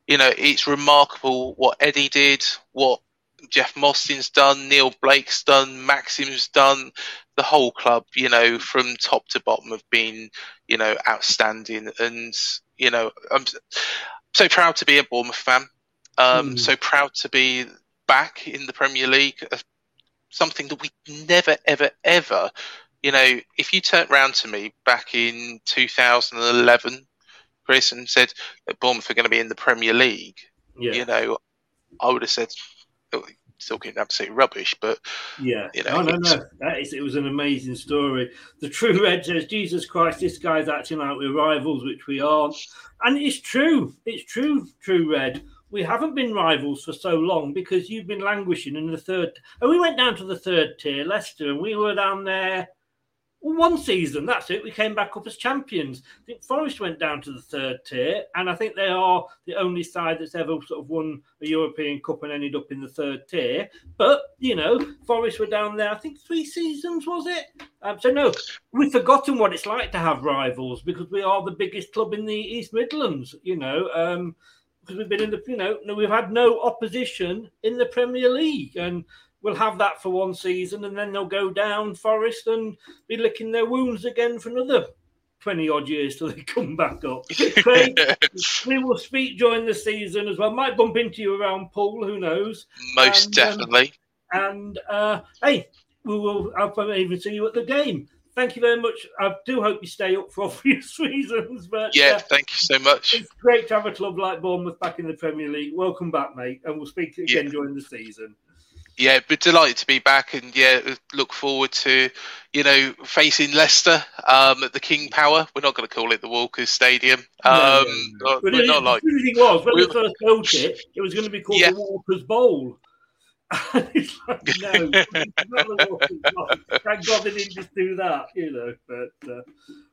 you know it's remarkable what Eddie did, what Jeff Mostyn's done, Neil Blake's done, Maxim's done, the whole club, you know, from top to bottom have been, you know, outstanding. And, you know, I'm so proud to be a Bournemouth fan. Um, So proud to be back in the Premier League. Uh, something that we never, ever, ever. You know, if you turned round to me back in 2011, Chris, and said that Bournemouth are going to be in the Premier League, Yeah. you know, I would have said, oh, talking absolute rubbish, but Yeah. you know, oh, no, no, no. That is, it was an amazing story. The true red says, Jesus Christ, this guy's acting like we're rivals, which we aren't. And it's true. It's true, true red. We haven't been rivals for so long because you've been languishing in the third. And we went down to the third tier, Leicester, and we were down there one season. That's it. We came back up as champions. I think Forest went down to the third tier, and I think they are the only side that's ever sort of won a European Cup and ended up in the third tier. But you know, Forest were down there. I think three seasons was it? Um, so no, we've forgotten what it's like to have rivals because we are the biggest club in the East Midlands. You know. Um, because we've been in the, you know, no, we've had no opposition in the Premier League, and we'll have that for one season, and then they'll go down Forest and be licking their wounds again for another twenty odd years till they (laughs) come back up. Craig, (laughs) we will speak during the season as well. Might bump into you around Poole, who knows? most And, um, definitely. and uh, hey, we will. I'll probably even see you at the game. Thank you very much. I do hope you stay up for (laughs) obvious reasons, but Yeah, uh, thank you so much. it's great to have a club like Bournemouth back in the Premier League. Welcome back, mate, and we'll speak again during the season. Yeah, but delighted to be back, and yeah, look forward to you know facing Leicester um, at the King Power. We're not going to call it the Walkers Stadium. Um, No, not- But we're it, not like the was when we- first built it, it was going to be called Yeah. the Walkers Bowl. (laughs) it's like, (laughs) no, it's not the Walkers Bowl. Thank God they didn't just do that, you know. But uh,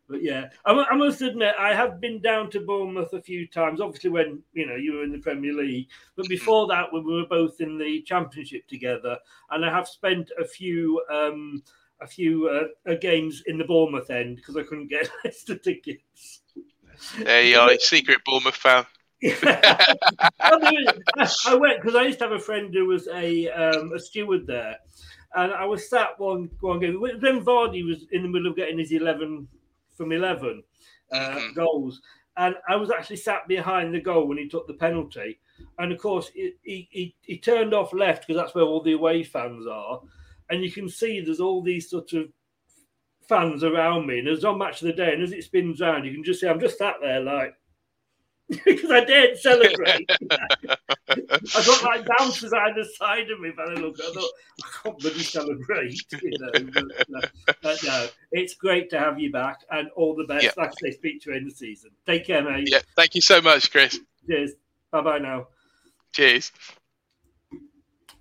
but yeah, I, I must admit I have been down to Bournemouth a few times. Obviously, when you know you were in the Premier League, but before that, when we were both in the Championship together, and I have spent a few. Um, a few uh, uh, games in the Bournemouth end because I couldn't get (laughs) Leicester tickets. there you are, a secret Bournemouth fan. (laughs) (laughs) I went because I used to have a friend who was a um, a steward there, and I was sat one one game when Vardy was in the middle of getting his eleven from eleven uh, goals, and I was actually sat behind the goal when he took the penalty, and of course he he, he, he turned off left because that's where all the away fans are, and you can see there's all these sort of fans around me, and it's on match of the day, and as it spins round, you can just see I'm just sat there like because I dared celebrate. (laughs) I got like bouncers either side of me, but I look, I thought I can't bloody celebrate, you know. But, uh, but no, it's great to have you back, and all the best. Yeah. Like I say, speak to you in the season. Take care, mate. Yeah, thank you so much, Chris. Cheers. Bye bye now. Cheers.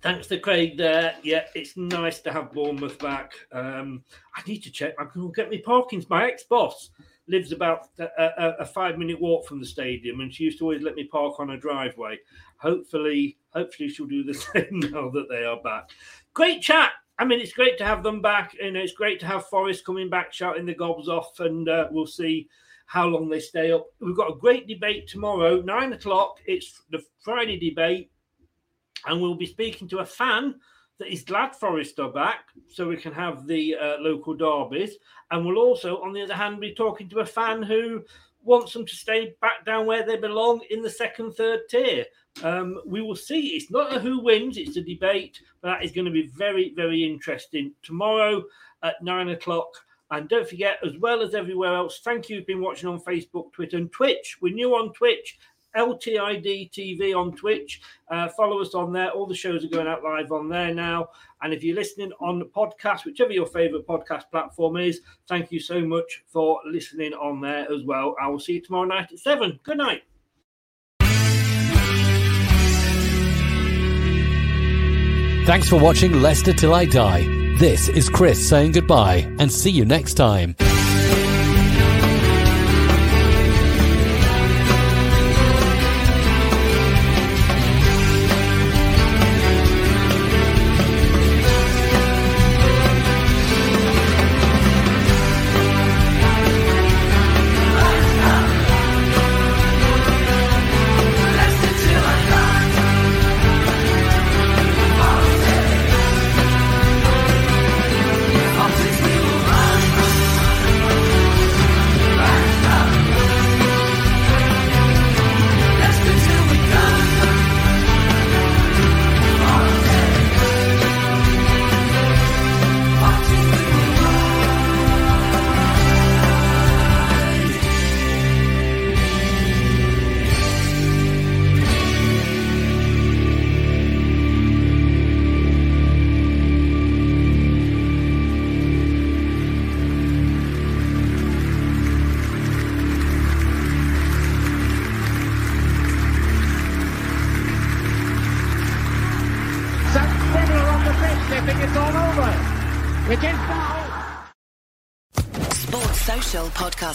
Thanks to Craig there. Yeah, it's nice to have Bournemouth back. Um, I need to check. I can get me parking. My ex boss lives about a, a, a five minute walk from the stadium, and she used to always let me park on a driveway. Hopefully, hopefully she'll do the (laughs) same now that they are back. Great chat. I mean, it's great to have them back, and it's great to have Forest coming back, shouting the gobs off, and uh, we'll see how long they stay up. We've got a great debate tomorrow, nine o'clock. It's the Friday debate and we'll be speaking to a fan is glad Forest are back, so we can have the uh, local derbies. And we'll also, on the other hand, be talking to a fan who wants them to stay back down where they belong in the second, third tier. Um, we will see. It's not a who wins; it's a debate. But that is going to be very, very interesting tomorrow at nine o'clock. And don't forget, as well as everywhere else, thank you. You've been watching on Facebook, Twitter, and Twitch. We're new on Twitch. LTID TV on Twitch. Uh, follow us on there. All the shows are going out live on there now. And if you're listening on the podcast, whichever your favorite podcast platform is, thank you so much for listening on there as well. I will see you tomorrow night at seven. Good night. Thanks for watching Leicester Till I Die. This is Chris saying goodbye and see you next time.